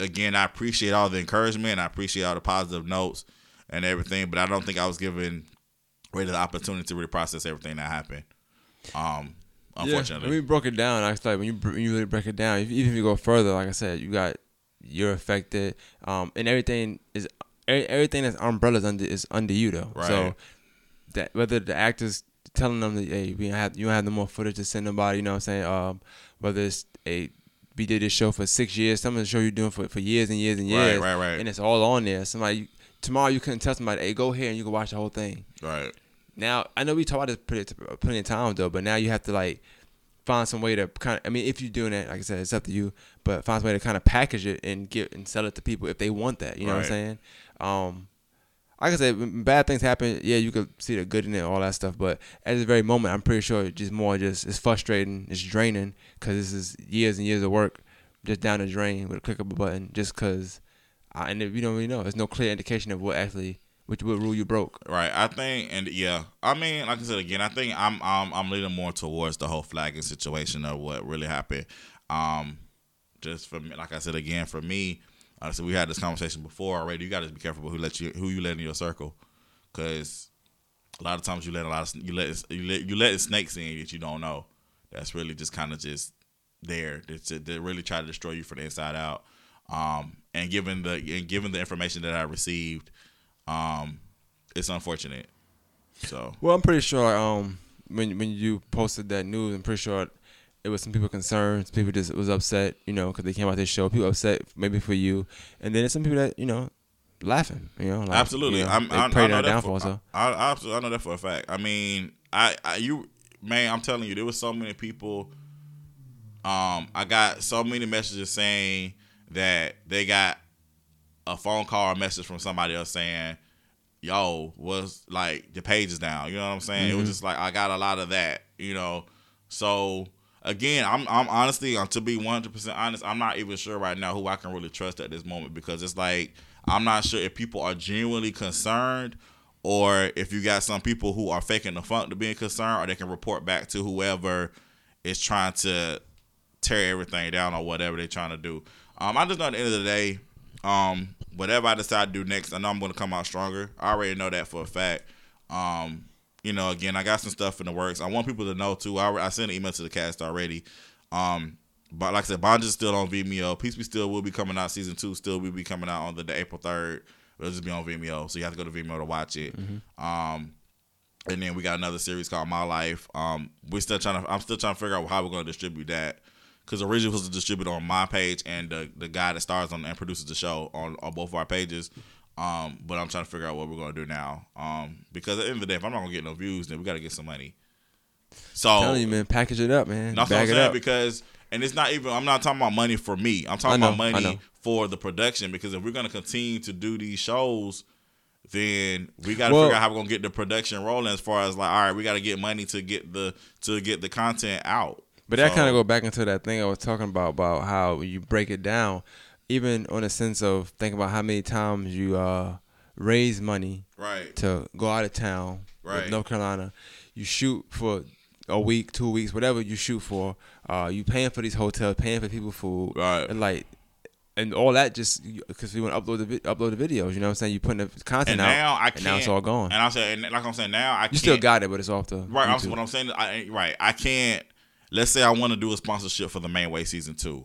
again I appreciate all the encouragement, I appreciate all the positive notes and everything, but I don't think I was given really the opportunity to really process everything that happened. Um, unfortunately, Yeah, when we broke it down, I was like, when you when you really break it down, if, even if you go further, like I said, you got you're affected, um, and everything is everything that's umbrellas under is under you though. Right. So that whether the actors telling them that hey, we have you don't have no more footage to send nobody, you know what I'm saying? Um, whether it's a we did this show for six years, some of the show you're doing for, for years and years and Right, years, right, right. and it's all on there. Somebody tomorrow you couldn't tell somebody, hey, go here and you can watch the whole thing. right? Now I know we talked about this plenty, plenty of times though, but now you have to like find some way to kind of. I mean, if you're doing it, like I said, it's up to you. But find some way to kind of package it and get and sell it to people if they want that. You know what I'm saying? Um, like I said, when bad things happen, yeah, you could see the good in it, all that stuff. But at this very moment, I'm pretty sure it's just more just it's frustrating, it's draining because this is years and years of work just down the drain with a click of a button. Just because, and you don't really know, there's no clear indication of what actually which what rule you broke. Right. I think, and yeah, I mean, like I said again, I think I'm I'm I'm leaning more towards the whole flagging situation of what really happened. Um, just for me, like I said again, for me, I said we had this conversation before already. You got to be careful who let you who you let in your circle, because a lot of times you let a lot of you let you let you let snakes in that you don't know. That's really just kind of just there to, to really try to destroy you from the inside out. Um, and given the and given the information that I received, um, it's unfortunate. So Well, I'm pretty sure um when when you posted that news, I'm pretty sure it was some people concerned, some people just was upset, you know, because they came out this show. People upset maybe for you, and then there's some people that you know laughing, you know, like, absolutely, you know, I'm, they I, pray I know that downfall. for, so I, I, I know that for a fact. I mean, I, I, you, man, I'm telling you, there was so many people. Um, I got so many messages saying that they got a phone call or message from somebody else saying, "Yo, was like the page is down." You know what I'm saying? It was just like I got a lot of that. You know, so again, I'm I'm honestly, to be 100 percent honest, I'm not even sure right now who I can really trust at this moment because it's like I'm not sure if people are genuinely concerned or if you got some people who are faking the funk to being concerned or they can report back to whoever is trying to tear everything down or whatever they're trying to do. Um, I just know at the end of the day, um, whatever I decide to do next, I know I'm going to come out stronger. I already know that for a fact. Um, you know, again, I got some stuff in the works. I want people to know too. I, I sent an email to the cast already. Um, but like I said, Bond is still on Vimeo. Peace Be Still will be coming out. Season two still will be coming out on the, the April third. It'll just be on Vimeo, so you have to go to Vimeo to watch it. Um, and then we got another series called My Life. Um, we're still trying to. I'm still trying to figure out how we're going to distribute that. Because originally it was to distribute on my page and the the guy that stars on and produces the show on, on both of our pages. Um, but I'm trying to figure out what we're gonna do now. Um, because at the end of the day, if I'm not gonna get no views, then we gotta get some money. So i telling you, man, package it up, man. that's what I'm Bag it saying up. because, and it's not even. I'm not talking about money for me. I'm talking know, about money for the production. Because if we're gonna continue to do these shows, then we got to Well- figure out how we're gonna get the production rolling. As far as like, all right, we got to get money to get the to get the content out. But that So- kind of go back into that thing I was talking about about how you break it down, even on a sense of thinking about how many times you uh, raise money right, to go out of town, Right. with North Carolina. You shoot for a week, two weeks, whatever you shoot for. Uh, you paying for these hotels, paying for people food, Right. and like, and all that just because you want to upload the vi- upload the videos. You know what I'm saying? You putting the content and out, now I can't. and now it's all gone. And I'm saying, and like I'm saying now, I you still got it, but it's off the Right. What I'm saying, I, right. I can't. Let's say I want to do a sponsorship for the main way season two.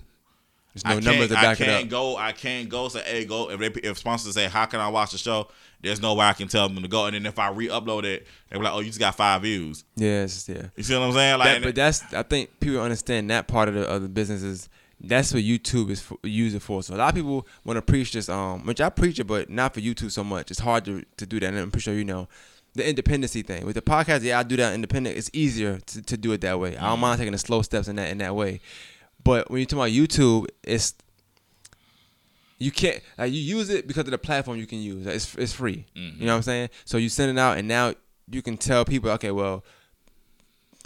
There's I no can't, to back it can't up. go. I can't go. Say, hey, go. If they, if sponsors say, how can I watch the show? There's no way I can tell them to go. And then if I re-upload it, they're like, oh, you just got five views. Yes, yeah. You see what I'm saying? Like, That, but that's I think people understand that part of the of the business is that's what YouTube is for, use it for. So a lot of people want to preach this, um, which I preach it, but not for YouTube so much. It's hard to, to do that, and I'm pretty sure you know the independency thing with the podcast. Yeah, I do that independent. It's easier to, to do it that way. I don't mm-hmm. mind taking the slow steps in that in that way. But when you talk about YouTube, it's you can't like you use it because of the platform you can use. It's it's free. You know mm-hmm. what I'm saying? So you send it out, and now you can tell people, okay, well,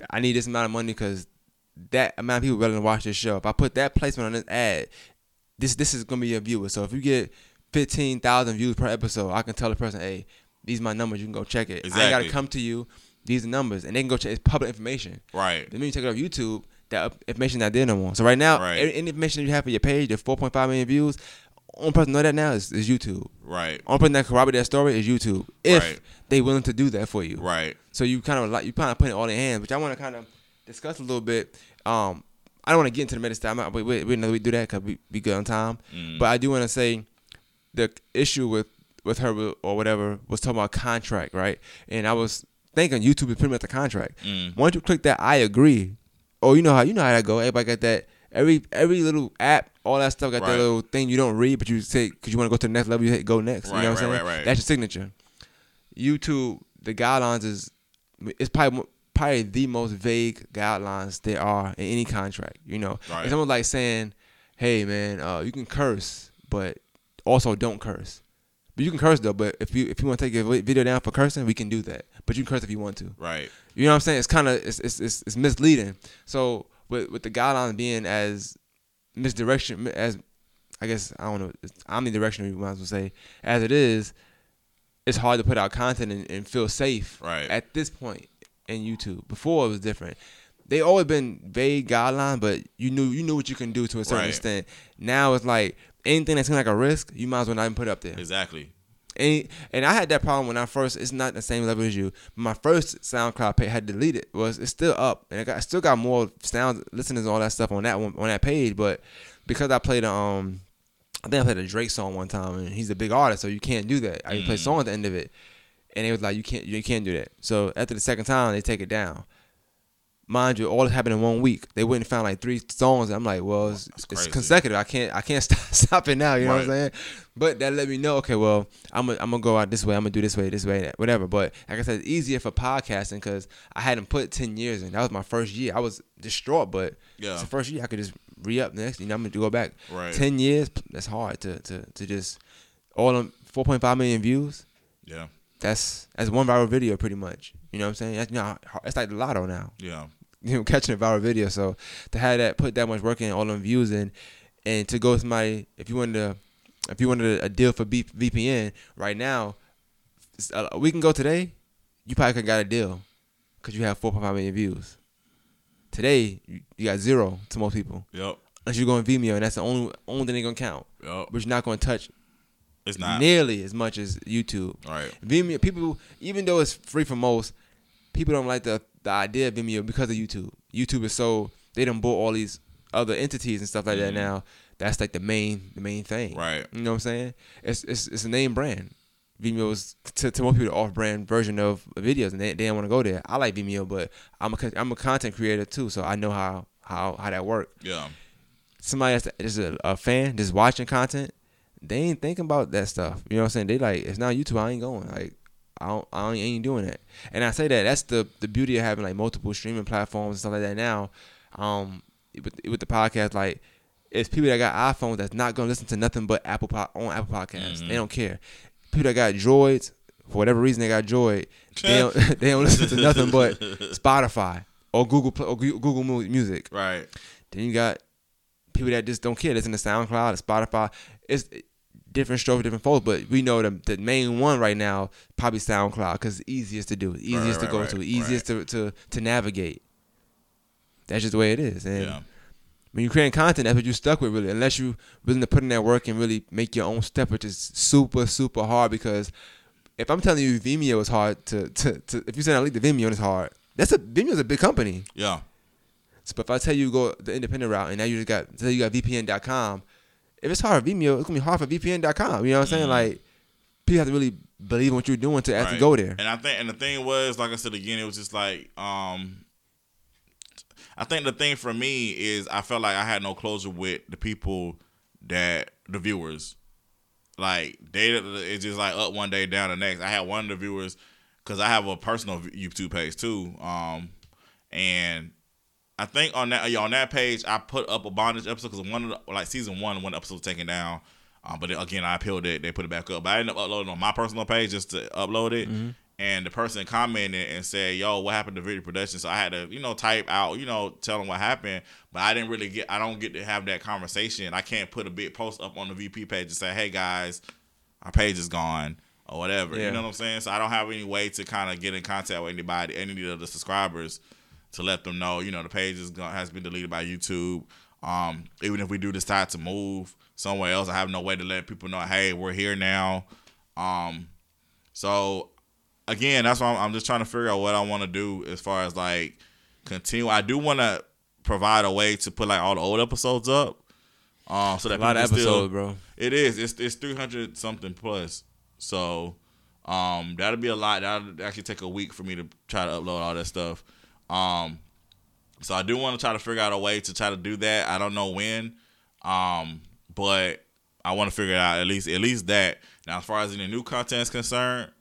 I need this amount of money because that amount of people willing to watch this show. If I put that placement on this ad, this this is gonna be your viewer. So if you get fifteen thousand views per episode, I can tell the person, hey, these are my numbers. You can go check it. I gotta come to you. These are numbers, and they can go check. It's public information. right. The minute you take it off YouTube, that information not there no more. So right now, Right. any, information you have for your page, the 4.5 million views, only person know that now is, is YouTube. Right. Only person that corroborate that story is YouTube. If Right. they willing to do that for you. Right. So you kind of like you kind of put it all in hands, which I want to kind of discuss a little bit. Um, I don't want to get into the meta stuff. I'm not, we, we, we know we do that because we be good on time. Mm. But I do want to say the issue with with her or whatever was talking about contract, right? And I was thinking YouTube is pretty much the contract. Mm. Once you click that, I agree. Oh, you know how you know how that go. Everybody got that. Every every little app, all that stuff got Right. that little thing you don't read, but you say because you want to go to the next level, you hit go next. Right, you know what I'm right, saying? right, right. That's your signature. YouTube, the guidelines is it's probably probably the most vague guidelines there are in any contract. You know, Right. it's almost like saying, "Hey, man, uh, you can curse, but also don't curse." But you can curse though. But if you if you want to take your video down for cursing, we can do that. But you can curse if you want to. Right. You know what I'm saying? It's kind of it's, it's it's it's misleading. So with with the guidelines being as misdirection as I guess I don't know it's omnidirectional you might as well say as it is, it's hard to put out content and, and feel safe Right. at this point in YouTube. Before it was different. They always been vague guidelines, but you knew you knew what you can do to a certain Right. extent. Now it's like anything that seems like a risk, you might as well not even put it up there. Exactly. And, and I had that problem when I first. It's not the same level as you. My first SoundCloud page had deleted. Was it's still up, and I got I still got more sound listeners and all that stuff on that one on that page. But because I played um, I think I played a Drake song one time, and he's a big artist, so you can't do that. I play a song at the end of it, and it was like you can't you can't do that. So after the second time, they take it down. Mind you, all this happened in one week. They went and found like three songs. I'm like, well, it's, it's consecutive. I can't I can't stop, stop it now. You know what I'm saying? But that let me know, okay, well, I'm gonna I'm gonna go out this way. I'm gonna do this way, this way, that- whatever. But like I said, it's easier for podcasting because I hadn't put ten years in. That was my first year. I was distraught, but Yeah. it's the first year I could just re up next. You know, I'm gonna go back. Right. Ten years, that's hard to to to just all them 4.5 million views. Yeah. That's that's one viral video pretty much. You know what I'm saying? That's you know, it's like the lotto now. Yeah. You know, catching a viral video. So to have that put that much work in, all them views in, and to go to my, if you wanted to, if you wanted a deal for B, VPN right now, a week can go today, you probably could got a deal because you have 4.5 million views. Today you, you got zero to most people. Yep. Unless you're going Vimeo, and that's the only only thing they're gonna count. Yep. But you're not gonna touch It's not. nearly as much as YouTube. Right. Vimeo people, even though it's free for most, people don't like the the idea of Vimeo because of YouTube. YouTube is so they done bought all these other entities and stuff like that Mhm. now. That's like the main the main thing. Right. You know what I'm saying? It's it's it's a name brand. Vimeo is to, to most people the off brand version of videos and they, they don't want to go there. I like Vimeo, but I'm a I'm a content creator too, so I know how how how that works Yeah. somebody that's just a, a fan just watching content, they ain't thinking about that stuff. You know what I'm saying? They like it's not YouTube. I ain't going. Like I don't, I don't, ain't doing that. And I say that that's the the beauty of having like multiple streaming platforms and stuff like that now. Um, with with the podcast, like it's people that got iPhones that's not gonna listen to nothing but Apple po- on Apple Podcasts. Mhm. They don't care. People that got Droids for whatever reason they got Droid, they don't they don't listen to nothing but Spotify or Google Play, or Google Music. Right. Then you got people that just don't care. Listen to SoundCloud, or Spotify. It's different strokes, for different folks. But we know the the main one right now probably SoundCloud because it's easiest to do, easiest right, to go right, to, easiest to, to to navigate. That's just the way it is. And Yeah. when you're creating content, that's what you're stuck with really. Unless you willing to put in that work and really make your own step, which is super super hard. Because if I'm telling you Vimeo is hard to to, to if you say I leave the Vimeo is hard. That's a Vimeo's a big company. Yeah. So if I tell you go the independent route and now you just got tell you got VPN.com, if it's hard for Vimeo, it's gonna be hard for VPN.com. You know what I'm saying? Mhm. Like people have to really believe in what you're doing to actually Right. go there. And I think, and the thing was, like I said again, it was just like, um, I think the thing for me is I felt like I had no closure with the people that the viewers, like they, it's just like up one day, down the next. I had one of the viewers because I have a personal YouTube page too, um, and I think on that on that page I put up a bondage episode because one of the, like season one one episode was taken down. Um, but again, I appealed it. They put it back up. But I ended up uploading on my personal page just to upload it. And the person commented and said, "Yo, what happened to video production?" So I had to, you know, type out, you know, tell them what happened. But I didn't really get. I don't get to have that conversation. I can't put a big post up on the VP page and say, "Hey guys, our page is gone." Or whatever, Yeah. you know what I'm saying. So I don't have any way to kind of get in contact with anybody, any of the subscribers, to let them know, you know, the page is gone, has been deleted by YouTube. Um, even if we do decide to move somewhere else, I have no way to let people know, hey, we're here now. Um, so again, that's why I'm, I'm just trying to figure out what I want to do as far as like continue. I do want to provide a way to put like all the old episodes up, um, so that A lot of episodes, still, bro. it is. It's it's three hundred something plus. So um that'll be a lot. That'll actually take a week for me to try to upload all that stuff. Um so I do want to try to figure out a way to try to do that. I don't know when. Um but I want to figure it out at least at least that. Now as far as any new content is concerned,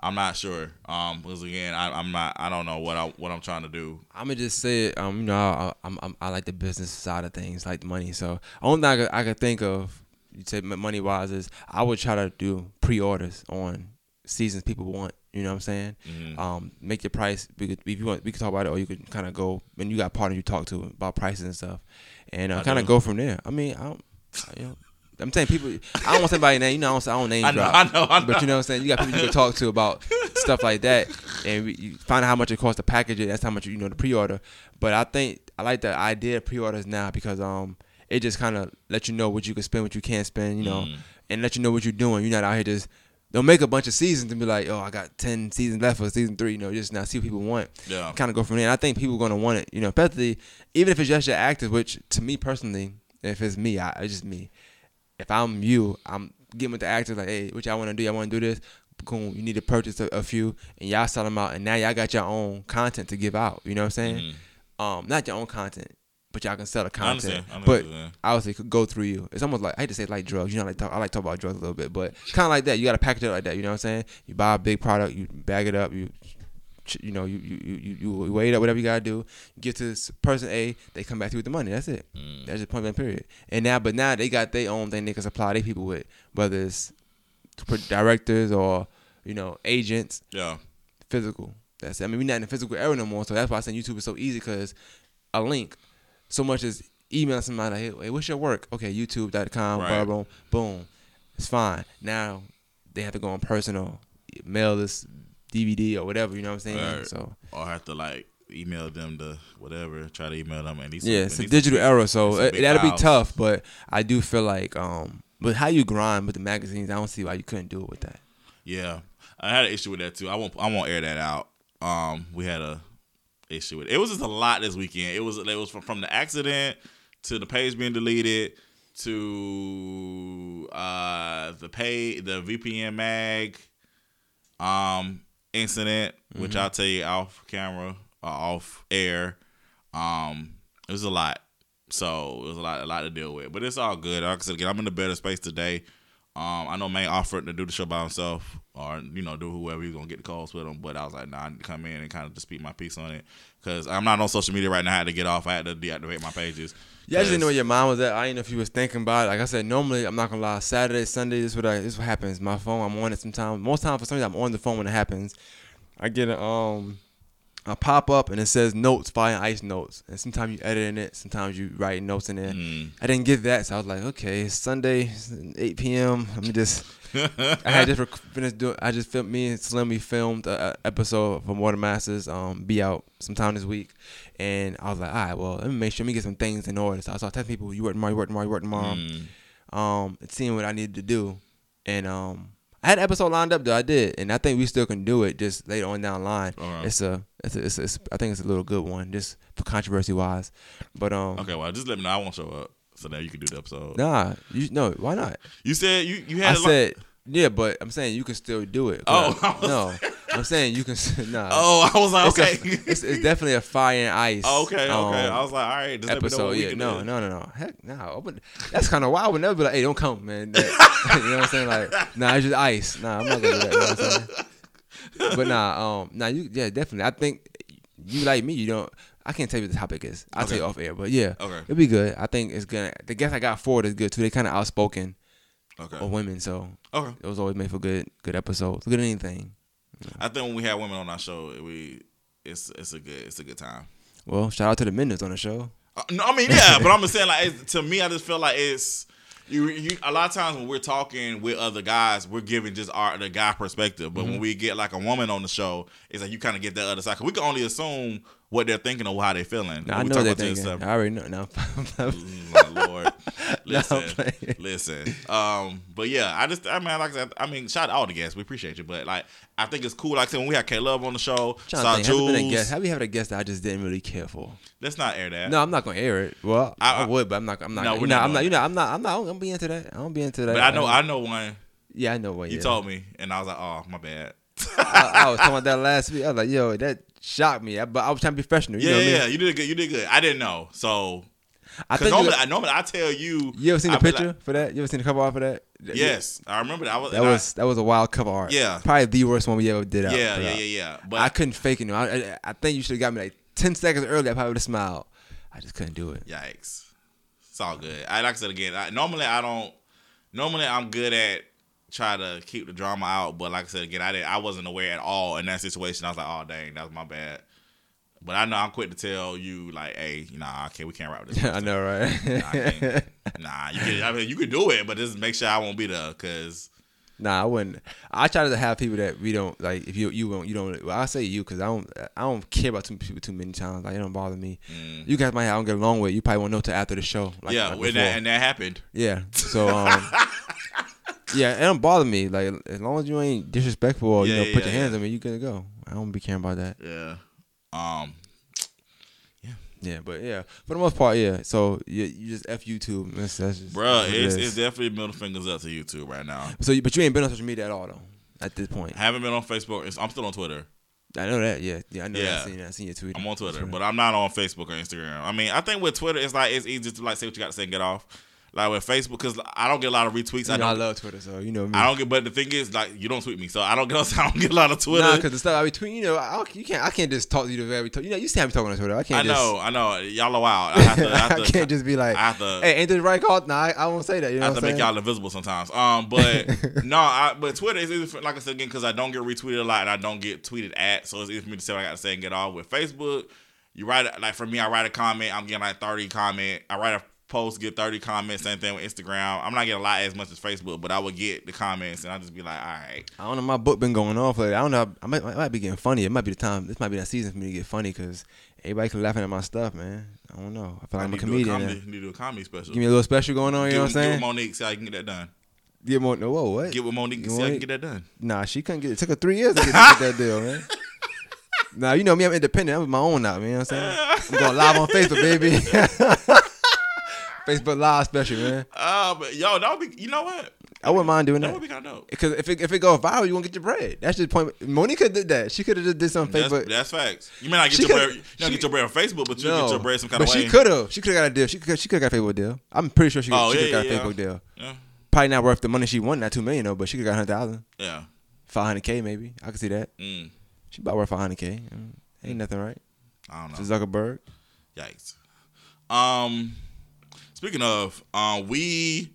I'm not sure. Um because again, I, I'm not I don't know what I what I'm trying to do. I'm gonna just say it. Um, you know, I, I'm, I'm I like the business side of things, like money. So only thing I could, I could think of, you say money wise, is I would try to do pre-orders on seasons people want. You know what I'm saying? Mhm. Um, make your price. We could, if you want, we could talk about it, or you could kind of go And you got partner you talk to about prices and stuff, and uh, kind of go from there. I mean, I don't, you know, I'm saying people. I don't want somebody name. You know, I don't, I don't name I know, drop. I know, I know. But you know what I'm saying? You got people you can talk to about stuff like that, and we, you find out how much it costs to package it. That's how much you know the pre-order. But I think I like the idea of pre-orders now because um it just kind of let you know what you can spend, what you can't spend, you know, Mm. and let you know what you're doing. You're not out here just don't make a bunch of seasons and be like, oh, I got ten seasons left for season three. You know, just now see what people want. Yeah. Kind of go from there. And I think people are gonna want it. You know, especially even if it's just your actors, which to me personally, if it's me, I, it's just me if I'm you, I'm getting with the actors like, hey, what y'all want to do? Y'all want to do this? Cool. You need to purchase a, a few, and y'all sell them out, and now y'all got your own content to give out. You know what I'm saying? Mhm. Um, not your own content, but y'all can sell the I understand. content. I know but obviously, it could go through you. It's almost like I hate to say like drugs. You know, like talk, I like talk about drugs a little bit, but kind of like that. You got to package it like that. You know what I'm saying? You buy a big product, you bag it up, you. You know, you you you you weigh it up, whatever you gotta do. Get to this person A, they come back to you with the money. That's it. Mm. That's just point blank period. And now, but now they got their own thing they can supply their people with, whether it's directors or you know agents. Yeah. Physical. That's it. I mean, we're not in the physical era no more, so that's why I say YouTube is so easy because a link, so much as email somebody, hey, hey, what's your work? Okay, YouTube.com, Right. boom, boom. It's fine. Now they have to go on personal, mail this DVD or whatever. You know what I'm saying? Right. So Or have to like email them to whatever. Try to email them and these. yeah, it's a digital era, so it, that'll be tough. But I do feel like, um, but how you grind with the magazines, I don't see why you couldn't do it with that. Yeah, I had an issue with that too. I won't. I won't air that out. Um, we had a issue with it. was just a lot this weekend. It was. It was from, from the accident to the page being deleted to uh the pay the VPN mag um incident, which I'll tell you off camera or off air. Um, it was a lot. So it was a lot, a lot to deal with, but it's all good. Like I said again, I'm in a better space today. Um, I know May offered to do the show by himself, or you know, do whoever he's gonna get the calls with him. But I was like, nah, I need to come in and kind of just speak my piece on it because I'm not on social media right now. I had to get off. I had to deactivate my pages. Yeah, I just didn't know where your mind was at. I didn't know if you was thinking about it. Like I said, normally I'm not gonna lie. Saturday, Sunday, this is what I, this is what happens. My phone, I'm on it sometimes. Most times, for some reason, I'm on the phone when it happens. I get a um, a pop up and it says notes, fire ice notes. And sometimes you edit in it, sometimes you write notes in there. Mm. I didn't get that, so I was like, okay, it's Sunday, it's 8 p.m. Let me just. I had just rec- finished doing. I just filmed me and Slim. We filmed a, a episode from Water Masters. Um, be out sometime this week, and I was like, all right, well, let me make sure let me get some things in order. So I started telling people, you work tomorrow, you work tomorrow, you work tomorrow. Mm. Um, and seeing what I needed to do, and um, I had an episode lined up though. I did, and I think we still can do it just later on down the line. Alright. It's a, it's a, it's, a, it's I think it's a little good one, just for controversy wise. But um, Okay, well, just let me know. I won't show up, so now you can do the episode. nah, you no, why not? You said you you I had. a lot- said, yeah, but I'm saying you can still do it. Oh, I- no, I'm saying you can. Nah. Oh, I was like, It's, okay. a, it's, it's definitely a fire and ice. Oh, okay, okay. um, I was like, all right, just let know episode. Yeah, no, no, no, no. Heck, no. Would- That's kind of wild. I would never be like, hey, don't come, man. That- you know what I'm saying? Like, nah, it's just ice. Nah, I'm not gonna do that. You know what I'm saying? But nah, um, nah, you, yeah, definitely. I think you like me. You don't. I can't tell you what the topic is. I'll tell you off air. But yeah, Okay. it'll be good. I think it's gonna. The guest I got for it is good too. They kind of outspoken Okay. of women, so Okay. it was always made for good, good episodes. Good anything. I think when we have women on our show, we it's it's a good it's a good time. Well, shout out to the men that's on the show. Uh, no, I mean yeah, but I'm just saying like it's, to me, I just feel like it's you, you. A lot of times when we're talking with other guys, we're giving just our the guy perspective. But Mm-hmm. when we get like a woman on the show, it's like you kind of get that other side. 'Cause we can only assume what they're thinking or how they're feeling. Nah, I know they're thinking. I already know. No, Mm, my lord. No, Listen, I'm listen. Um, but yeah, I just, I mean, like I said, I mean, shout out all the guests. We appreciate you, but like, I think it's cool. Like I said, when we had K Love on the show, saw think, has it been a Jules. guest? Have you had a guest that I just didn't really care for? Let's not air that. No, I'm not gonna air it. Well, I, I- I- would, but I'm not. I'm not. No, we're know, not I'm not. You know, I'm not. I'm not. I'm gonna be into that. I don't be into that. but I know, I know one. yeah, I know what You yeah. told me, and I was like, oh, my bad. I, I was talking about that last week. I was like, yo, that shocked me. I- But I was trying to be professional. You yeah, know I yeah, mean? yeah, you did good. You did good. I didn't know, so I think normally, I normally I tell you. you ever seen the picture like- for that? You ever seen the cover art for that? yes, I remember that. I was, That and I- was that was a wild cover art. Yeah. probably the worst one we ever did. Out, yeah, yeah, yeah, yeah. But I couldn't fake it. No, I, I think you should have got me like ten seconds earlier. I probably would have smiled. I just couldn't do it. Yikes. It's all good. I like I said again. I, normally I don't. Normally I'm good at try to keep the drama out, but like I said again, I didn't. I wasn't aware at all in that situation. I was like, oh dang, that was my bad. But I know I'm quick to tell you like, hey, nah, okay, we can't rap with this. I know, right? Nah, I nah, you can. I mean, you can do it, but just make sure I won't be there because Nah, I wouldn't. I try to have people that we don't like. If you you won't you don't. Well, I say you because I don't I don't care about too people too many times. Like it don't bother me. You guys might I don't get along with. You probably won't know till after the show. Like, Mm. yeah, like when that, and that happened. yeah. So um, yeah, it don't bother me. Like as long as you ain't disrespectful or you Yeah, know put yeah, your hands on me, you good to go. I don't be caring about that. Yeah. Um. Yeah, Yeah, but yeah, for the most part, yeah. So you, you just f YouTube. That's, that's just Bruh, what it it's, is. it's definitely middle fingers up to YouTube right now. so, you, but you ain't been on social media at all though. At this point, Haven't been on Facebook. It's- I'm still on Twitter. I know that. Yeah, yeah, I know. that. Yeah. I seen that. I seen your tweet. I'm on Twitter, but I'm not on Facebook or Instagram. I mean, I think with Twitter, it's like it's easy to like say what you got to say and get off. Like with Facebook because I don't get a lot of retweets. You I know, don't. love Twitter, so you know me. I don't get, but the thing is, like, you don't tweet me, so I don't get. I don't get a lot of Twitter. Nah, because the stuff I be tweeting, you know, I don't, you can't. I can't just talk to you the very. You know, you see how me talking on Twitter. I I can't. just, I know, I know. Y'all are wild. I have to. I, have I can't just be like, I have to. hey, ain't this right call? Nah, I, I won't say that. You know I have to make y'all invisible sometimes. Um, but no, I but Twitter is easy for, like I said again because I don't get retweeted a lot and I don't get tweeted at, so it's easy for me to say what I got to say and get off. With Facebook, you write like for me, I write a comment, I'm getting like thirty comment. I write a post, get thirty comments. Same thing with Instagram. I'm not getting a lot as much as Facebook, but I would get the comments and I just be like, all right, I don't know. My book been going off. Like, I don't know. I might, I might be getting funny. It might be the time. This might be that season for me to get funny because everybody can laughing at my stuff, man. I don't know. I feel like I'm a need do comedian. comedy, need to do a comedy special. Give me a little special going on. You get, know what I'm get with saying? Mo'Nique, see how I can get that done. Get more. No, whoa, what? Get with Mo'Nique, You see how I can get that done. Nah, she couldn't get it. Took her three years to get, to get that deal, man. Nah, you know me, I'm independent. I'm with my own now, man. You know what I'm saying? I'm going live on Facebook, baby. Facebook Live special, man. Uh, but yo, that would be. You know what? I wouldn't mind doing That that. would be kind of dope. Because if it, if it go viral, you won't get your bread. That's just the point. Monica did that. She could have just did some That's, Facebook. that's facts. You may not get She your bread. You don't she- get your bread on Facebook, but you no, get your bread some kind but of way. she could have. She could have got a deal. She could. She could have got a Facebook deal. I'm pretty sure she could Oh, have yeah, got a yeah, Facebook deal. Yeah, Probably not worth the money she won. Not two million though, but she could have got hundred thousand, yeah. five hundred k maybe. I could see that. Mm, She about worth five hundred k. Ain't nothing right. I don't know. To Zuckerberg. Yikes. Um, speaking of, um, we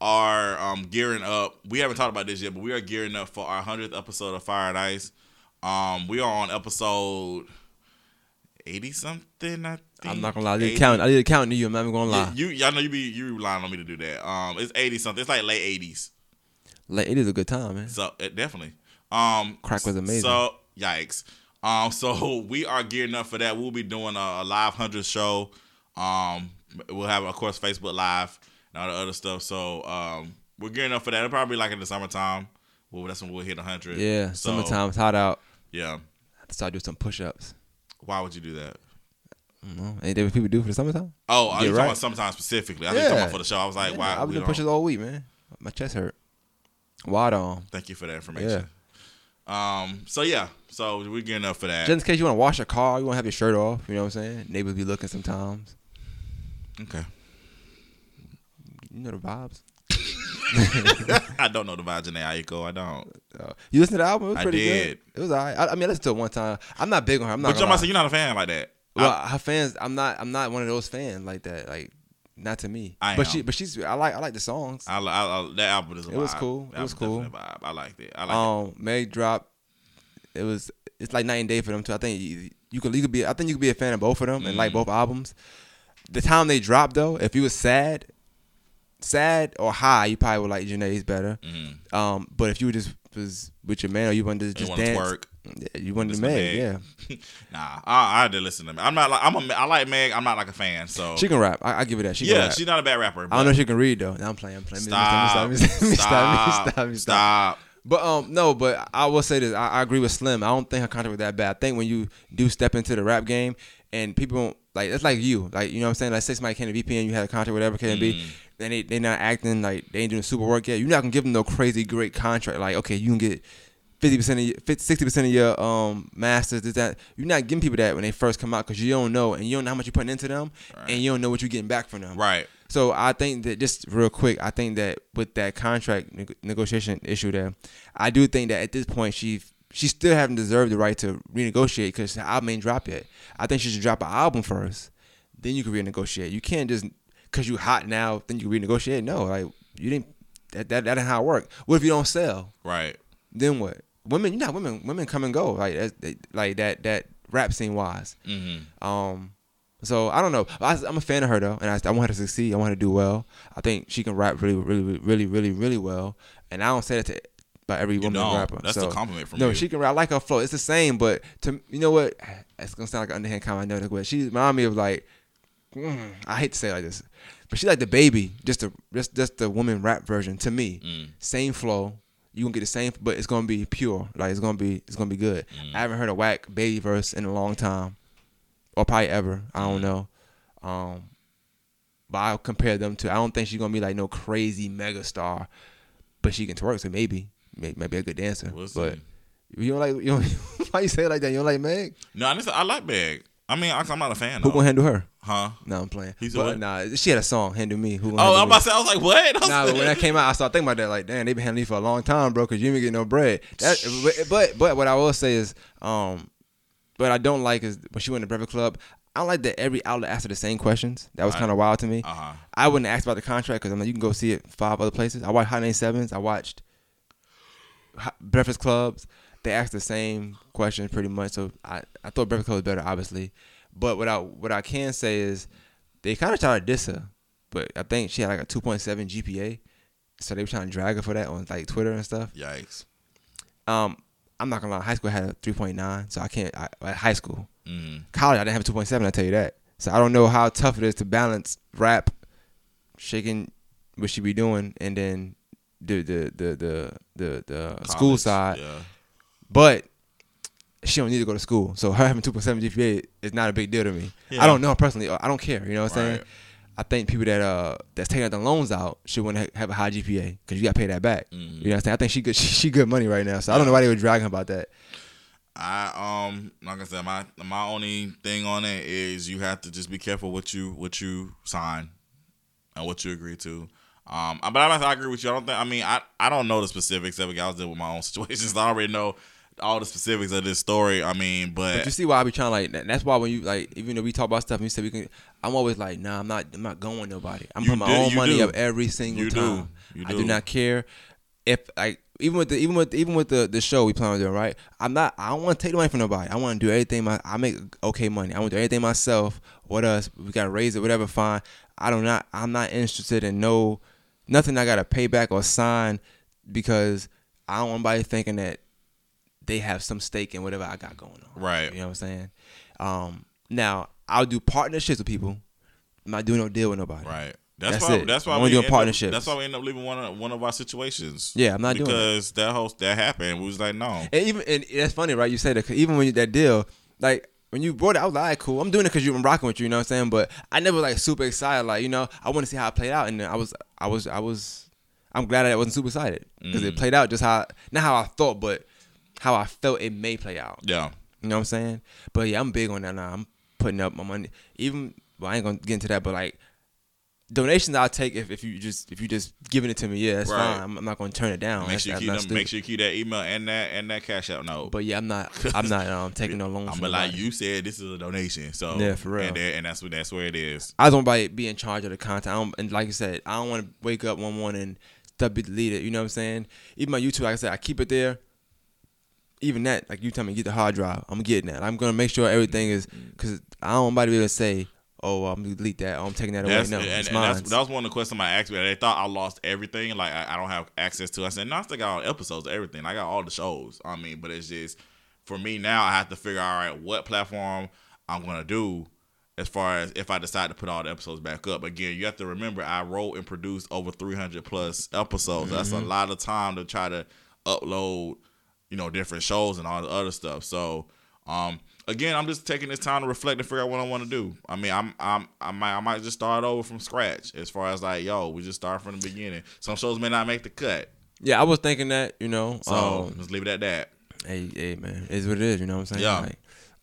are um gearing up. We haven't talked about this yet, but we are gearing up for our hundredth episode of Fire and Ice. Um, we are on episode eighty something. I think. I'm not gonna lie. I did 80. count. I did count to you. I'm not even gonna lie. You, you, I know you be you relying on me to do that. Um, it's eighty something. It's like late eighties. Like it is a good time, man. So it definitely. Um, Crack was amazing. So yikes. Um, so we are gearing up for that. We'll be doing a, a live hundred show. Um, we'll have of course Facebook Live and all the other stuff. So um, we're gearing up for that. It'll probably be like in the summertime. Well, that's when we'll hit hundred. Yeah, So, summertime, it's hot out. Yeah. I have to start doing some push-ups. Why would you do that? I. Ain't that what people do for the summertime? Oh, Yeah, you talking about sometime specifically? I think you're talking Yeah. about for the show. I was like, Yeah, why? I've been don't- pushing all week, man. My chest hurt. Wide arm. Thank you for that information. Yeah. Um. So yeah. So we're getting up for that. Just in case you want to wash your car, you want to have your shirt off. You know what I'm saying? Neighbors be looking sometimes. Okay. You know the vibes. I don't know the vibes in the Aiko. I don't. Uh, you listen to the album? It was I pretty did. good. It was alright. I, I mean, I listened to it one time. I'm not big on her. I'm not. But you're, you're not a fan like that. Well, her fans. I'm not. I'm not one of those fans like that. Like, not to me. I but am. she. But she's. I like. I like the songs. I, I, I, that album is a It was cool. It was cool. I liked it. I like um, Meg drop. It was. It's like night and day for them too. I think you, you could. You could be. I think you could be a fan of both of them and like Mm. both albums. The time they dropped though, if you was sad, sad or high, you probably would like Jhené's better. Mhm. Um, but if you were just was with your man or you wanted to just dance, twerk. yeah, you wanted to Meg, yeah. Nah, I, I did listen to me. I'm not like I'm a. I like Meg. I'm not like a fan. So She can rap. I, I give it that. She can yeah, she's not a bad rapper. I don't know if she can read though. Now I'm playing. I'm playing. Stop. Me stop. Me stop. Stop. Me stop. Me stop. Stop. But um, no, but I will say this. I, I agree with Slim. I don't think her contract was that bad. I think when you do step into the rap game and people don't like, it's like you, like you know what I'm saying. Like six Mike came to VP and you had a contract, whatever it can be. Mm. Then they they not acting like they ain't doing super work yet. You're not gonna give them no crazy great contract. Like okay, you can get. Fifty percent of your, sixty percent of your um masters. Is that you're not giving people that when they first come out because you don't know and you don't know how much you're putting into them Right. and you don't know what you're getting back from them. Right. So I think that just real quick, I think that with that contract neg- negotiation issue there, I do think that at this point she she still haven't deserved the right to renegotiate because the album ain't dropped yet. I think she should drop an album first, then you can renegotiate. You can't just because you hot now, then you can renegotiate. No, like you didn't. That that that ain't how it work. What if you don't sell? Right. Then what? Women, you know, women women come and go like that's, they, like that that rap scene wise. Mm-hmm. Um, so I don't know. I, I'm a fan of her though, and I, I want her to succeed. I want her to do well. I think she can rap really, really, really, really, really well. And I don't say that to about every woman don't. rapper. That's so, a compliment from no, you. she can rap. I like her flow. It's the same, but to you know what? It's gonna sound like an underhand comment. I know that, but she remind me of like. mm, I hate to say it like this, but she like DaBaby, just the just just the woman rap version to me. Mm. Same flow. You gonna get the same, but it's gonna be pure. Like it's gonna be it's gonna be good. Mm. I haven't heard a whack baby verse in a long time, or probably ever. I don't know. Um, but I'll compare them to. I don't think she's gonna be like no crazy mega star, but she can twerk. So maybe, maybe, maybe a good dancer. We'll but you don't like you don't, why you say it like that? You don't like Meg? No, I, just, I like Meg. I mean, I'm not a fan. Who though. gonna handle her? Huh? No, I'm playing. He said but what? nah, she had a song, "Handle Me." Who gonna Oh, I'm about to say. I was like, what? Was Nah, but when that came out, I started thinking about that. Like, damn, they been handling me for a long time, bro. Cause you didn't get no bread. That, but, but but what I will say is, um, what I don't like is when she went to Breakfast Club. I don't like that every outlet asked her the same questions. That was kind of wild to me. Uh-huh. I wouldn't ask about the contract because I'm like, you can go see it five other places. I watched Hot 97s. I watched Breakfast Clubs. They ask the same question pretty much. So I, I thought Breakfast Club was better, obviously. But what I what I can say is they kind of tried to diss her. But I think she had like a 2.7 GPA. So they were trying to drag her for that on like Twitter and stuff. Yikes. Um, I'm not gonna lie, high school had a 3.9, so I can't. I, at high school, Mm. college I didn't have a 2.7. I tell you that. So I don't know how tough it is to balance rap, shaking what she be doing, and then the the the the the, the school side. Yeah. But she don't need to go to school, so her having 2.7 GPA is not a big deal to me. Yeah. I don't know personally. I don't care. You know what I'm saying? I think people that uh that's taking out the loans out should want to have a high GPA because you got to pay that back. Mhm. You know what I'm saying? I think she good. She, she good money right now. So I don't know why they were dragging about that. I um like I said, my my only thing on it is you have to just be careful what you what you sign and what you agree to. Um, but I, I agree with you. I don't think. I mean, I, I don't know the specifics of it. I was dealing with my own situations. I already know all the specifics of this story. I mean, but, But you see why I be trying like that- that's why when you like even though we talk about stuff and you said we can I'm always like nah I'm not I'm not going with nobody I'm putting my do- own money do. up every single You do. time You I do do. not care if like even with the even with even with the the show we plan on doing right I'm not I don't want to take the money from nobody I want to do everything my I make okay money I want to do everything myself what us we gotta raise it whatever fine I do not I'm not interested in no nothing I gotta pay back or sign because I don't want anybody thinking that they have some stake in whatever I got going on. Right. You know what I'm saying? Um, now I'll do partnerships with people. I'm not doing no deal with nobody. right. That's, That's why. it. That's why we do end up- partnerships. That's why we end up leaving one of one of our situations. Yeah, I'm not doing because that whole that happened. We was like, no. And even and that's funny, right? You said that 'cause even when you, that deal, like when you brought it, I was like, all right, cool. I'm doing it because you I'm rocking with you. You know what I'm saying? But I never like super excited. Like you know, I want to see how it played out, and I was, I was, I was. I'm glad that I wasn't super excited because it Mm. played out just how not how I thought, but how I felt it may play out. Yeah. You know what I'm saying? But yeah, I'm big on that now. I'm putting up my money. Even well, I ain't gonna get into that, but like donations I'll take if, if you just if you just giving it to me, yeah, that's Right. fine. I'm, I'm not gonna turn it down. Make That's- sure you keep them, make sure you keep that email and that and that cash out note. But yeah, I'm not I'm not um taking no loans. I'm from like you said, this is a donation. So Yeah, for real. And, that- and that's what that's where it is. I don't want to be in charge of the content. And like I said, I don't want to wake up one morning and stuff be deleted. You know what I'm saying? Even my YouTube, like I said, I keep it there. Even that, like you tell me, get the hard drive. I'm getting that. I'm gonna make sure everything is because I don't want anybody to be able to say, "Oh, I'm gonna delete that. Oh, I'm taking that away." That's, No, and, and that's, that was one of the questions I asked me. They thought I lost everything, like I, I don't have access to. I said, no, I still got all episodes, everything. I got all the shows. I mean, but it's just for me now. I have to figure out all right what platform I'm gonna do as far as if I decide to put all the episodes back up. Again, you have to remember I wrote and produced over 300 plus episodes. That's a Mm-hmm. lot of time to try to upload, you know, different shows and all the other stuff. So, um, again, I'm just taking this time to reflect and figure out what I want to do. I mean, I'm, I'm, I might, I might just start over from scratch as far as like, yo, we just start from the beginning. Some shows may not make the cut, yeah, I was thinking that. You know, so um, let's leave it at that. hey, hey, man, it's what it is. You know what I'm saying? Yeah. Like,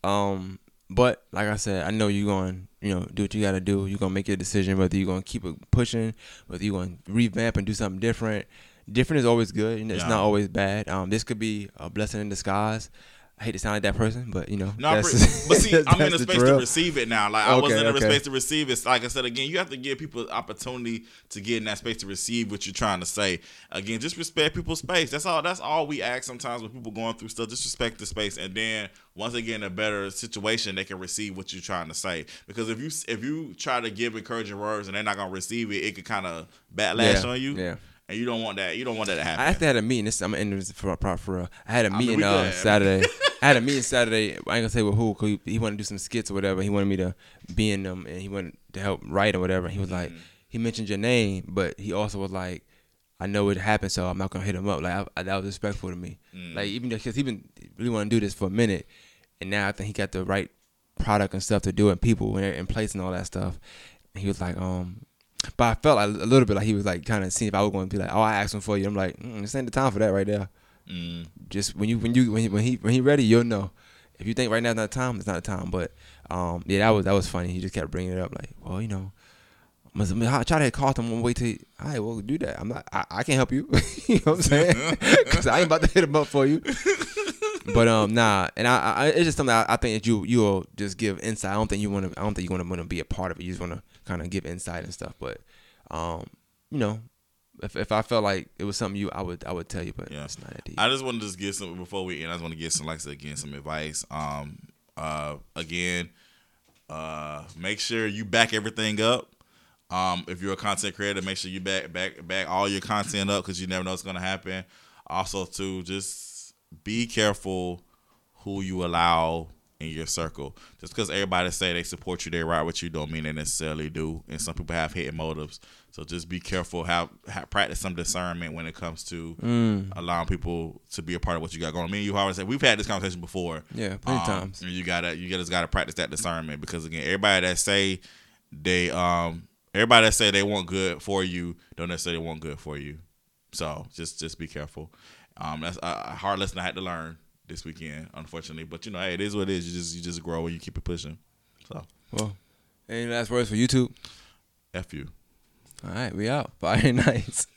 um, but like I said, I know you're going, you know, do what you got to do. You're gonna make your decision whether you're gonna keep it pushing, whether you're gonna revamp and do something different. Different is always good, and it's Yeah. not always bad. Um, this could be a blessing in disguise. I hate to sound like that person, but you know, No, that's, but see, I'm in a space to receive it now. Like I Okay, wasn't in a okay. space to receive it. Like I said again, you have to give people opportunity to get in that space to receive what you're trying to say. Again, just respect people's space. That's all. That's all we ask sometimes when people going through stuff. Just respect the space, and then once they get in a better situation, they can receive what you're trying to say. Because if you if you try to give encouraging words and they're not gonna receive it, it could kind of backlash Yeah, on you. yeah. And you don't want that. You don't want that to happen. I actually had a meeting. This I'm ending this for for, for real. I had a mean, meeting we uh. Saturday. I had a meeting Saturday. I ain't gonna say with who. 'cause he, he wanted to do some skits or whatever. He wanted me to be in them, and he wanted to help write or whatever. He was like, Mm-hmm. he mentioned your name, but he also was like, I know it happened, so I'm not gonna hit him up. Like I, I, that was respectful to me. Mm. Like even because he been really want to do this for a minute, and now I think he got the right product and stuff to do it, people in, in place and all that stuff. And he was like, um. But I felt like a little bit like he was like kind of seeing if I was going to be like, oh, I asked him for you. I'm like, mm, this ain't the time for that right there Mm. just when you when you when he when he, when he ready, you'll know. if you think right now is not the time, it's not the time. But um, yeah, that was that was funny. He just kept bringing it up, like, well, you know, I'm gonna try to call him one way to. All right, well, do that. I'm not. I, I can't help you. you know what I'm saying? Because I ain't about to hit him up for you. but um, nah, and I, I it's just something I, I think that you you will just give insight. I don't think you want to. I don't think you want to want to be a part of it. You just want to kind of give insight and stuff. But um, you know, if if I felt like it was something you, I would I would tell you. But Yeah. it's not that deep. I just want to just get some before we end. I just want to get some, like I said, again, some advice. Um, uh, again, uh, make sure you back everything up. Um, if you're a content creator, make sure you back back back all your content up because you never know what's gonna happen. Also, to just be careful who you allow in your circle. Just because everybody say they support you, they ride with you, don't mean they necessarily do. And some people have hidden motives. So just be careful. Have, have practice some discernment when it comes to Mm. allowing people to be a part of what you got going. on. Me and you always say we've had this conversation before. Yeah, plenty Um, times. and you gotta you just gotta practice that discernment because again, everybody that say they um everybody that say they want good for you don't necessarily want good for you. So just just be careful. Um, that's a hard lesson I had to learn this weekend, unfortunately. But you know, hey, it is what it is. You just you just grow and you keep it pushing. So Well, any last words for YouTube? f you. All right, we out. Friday nights.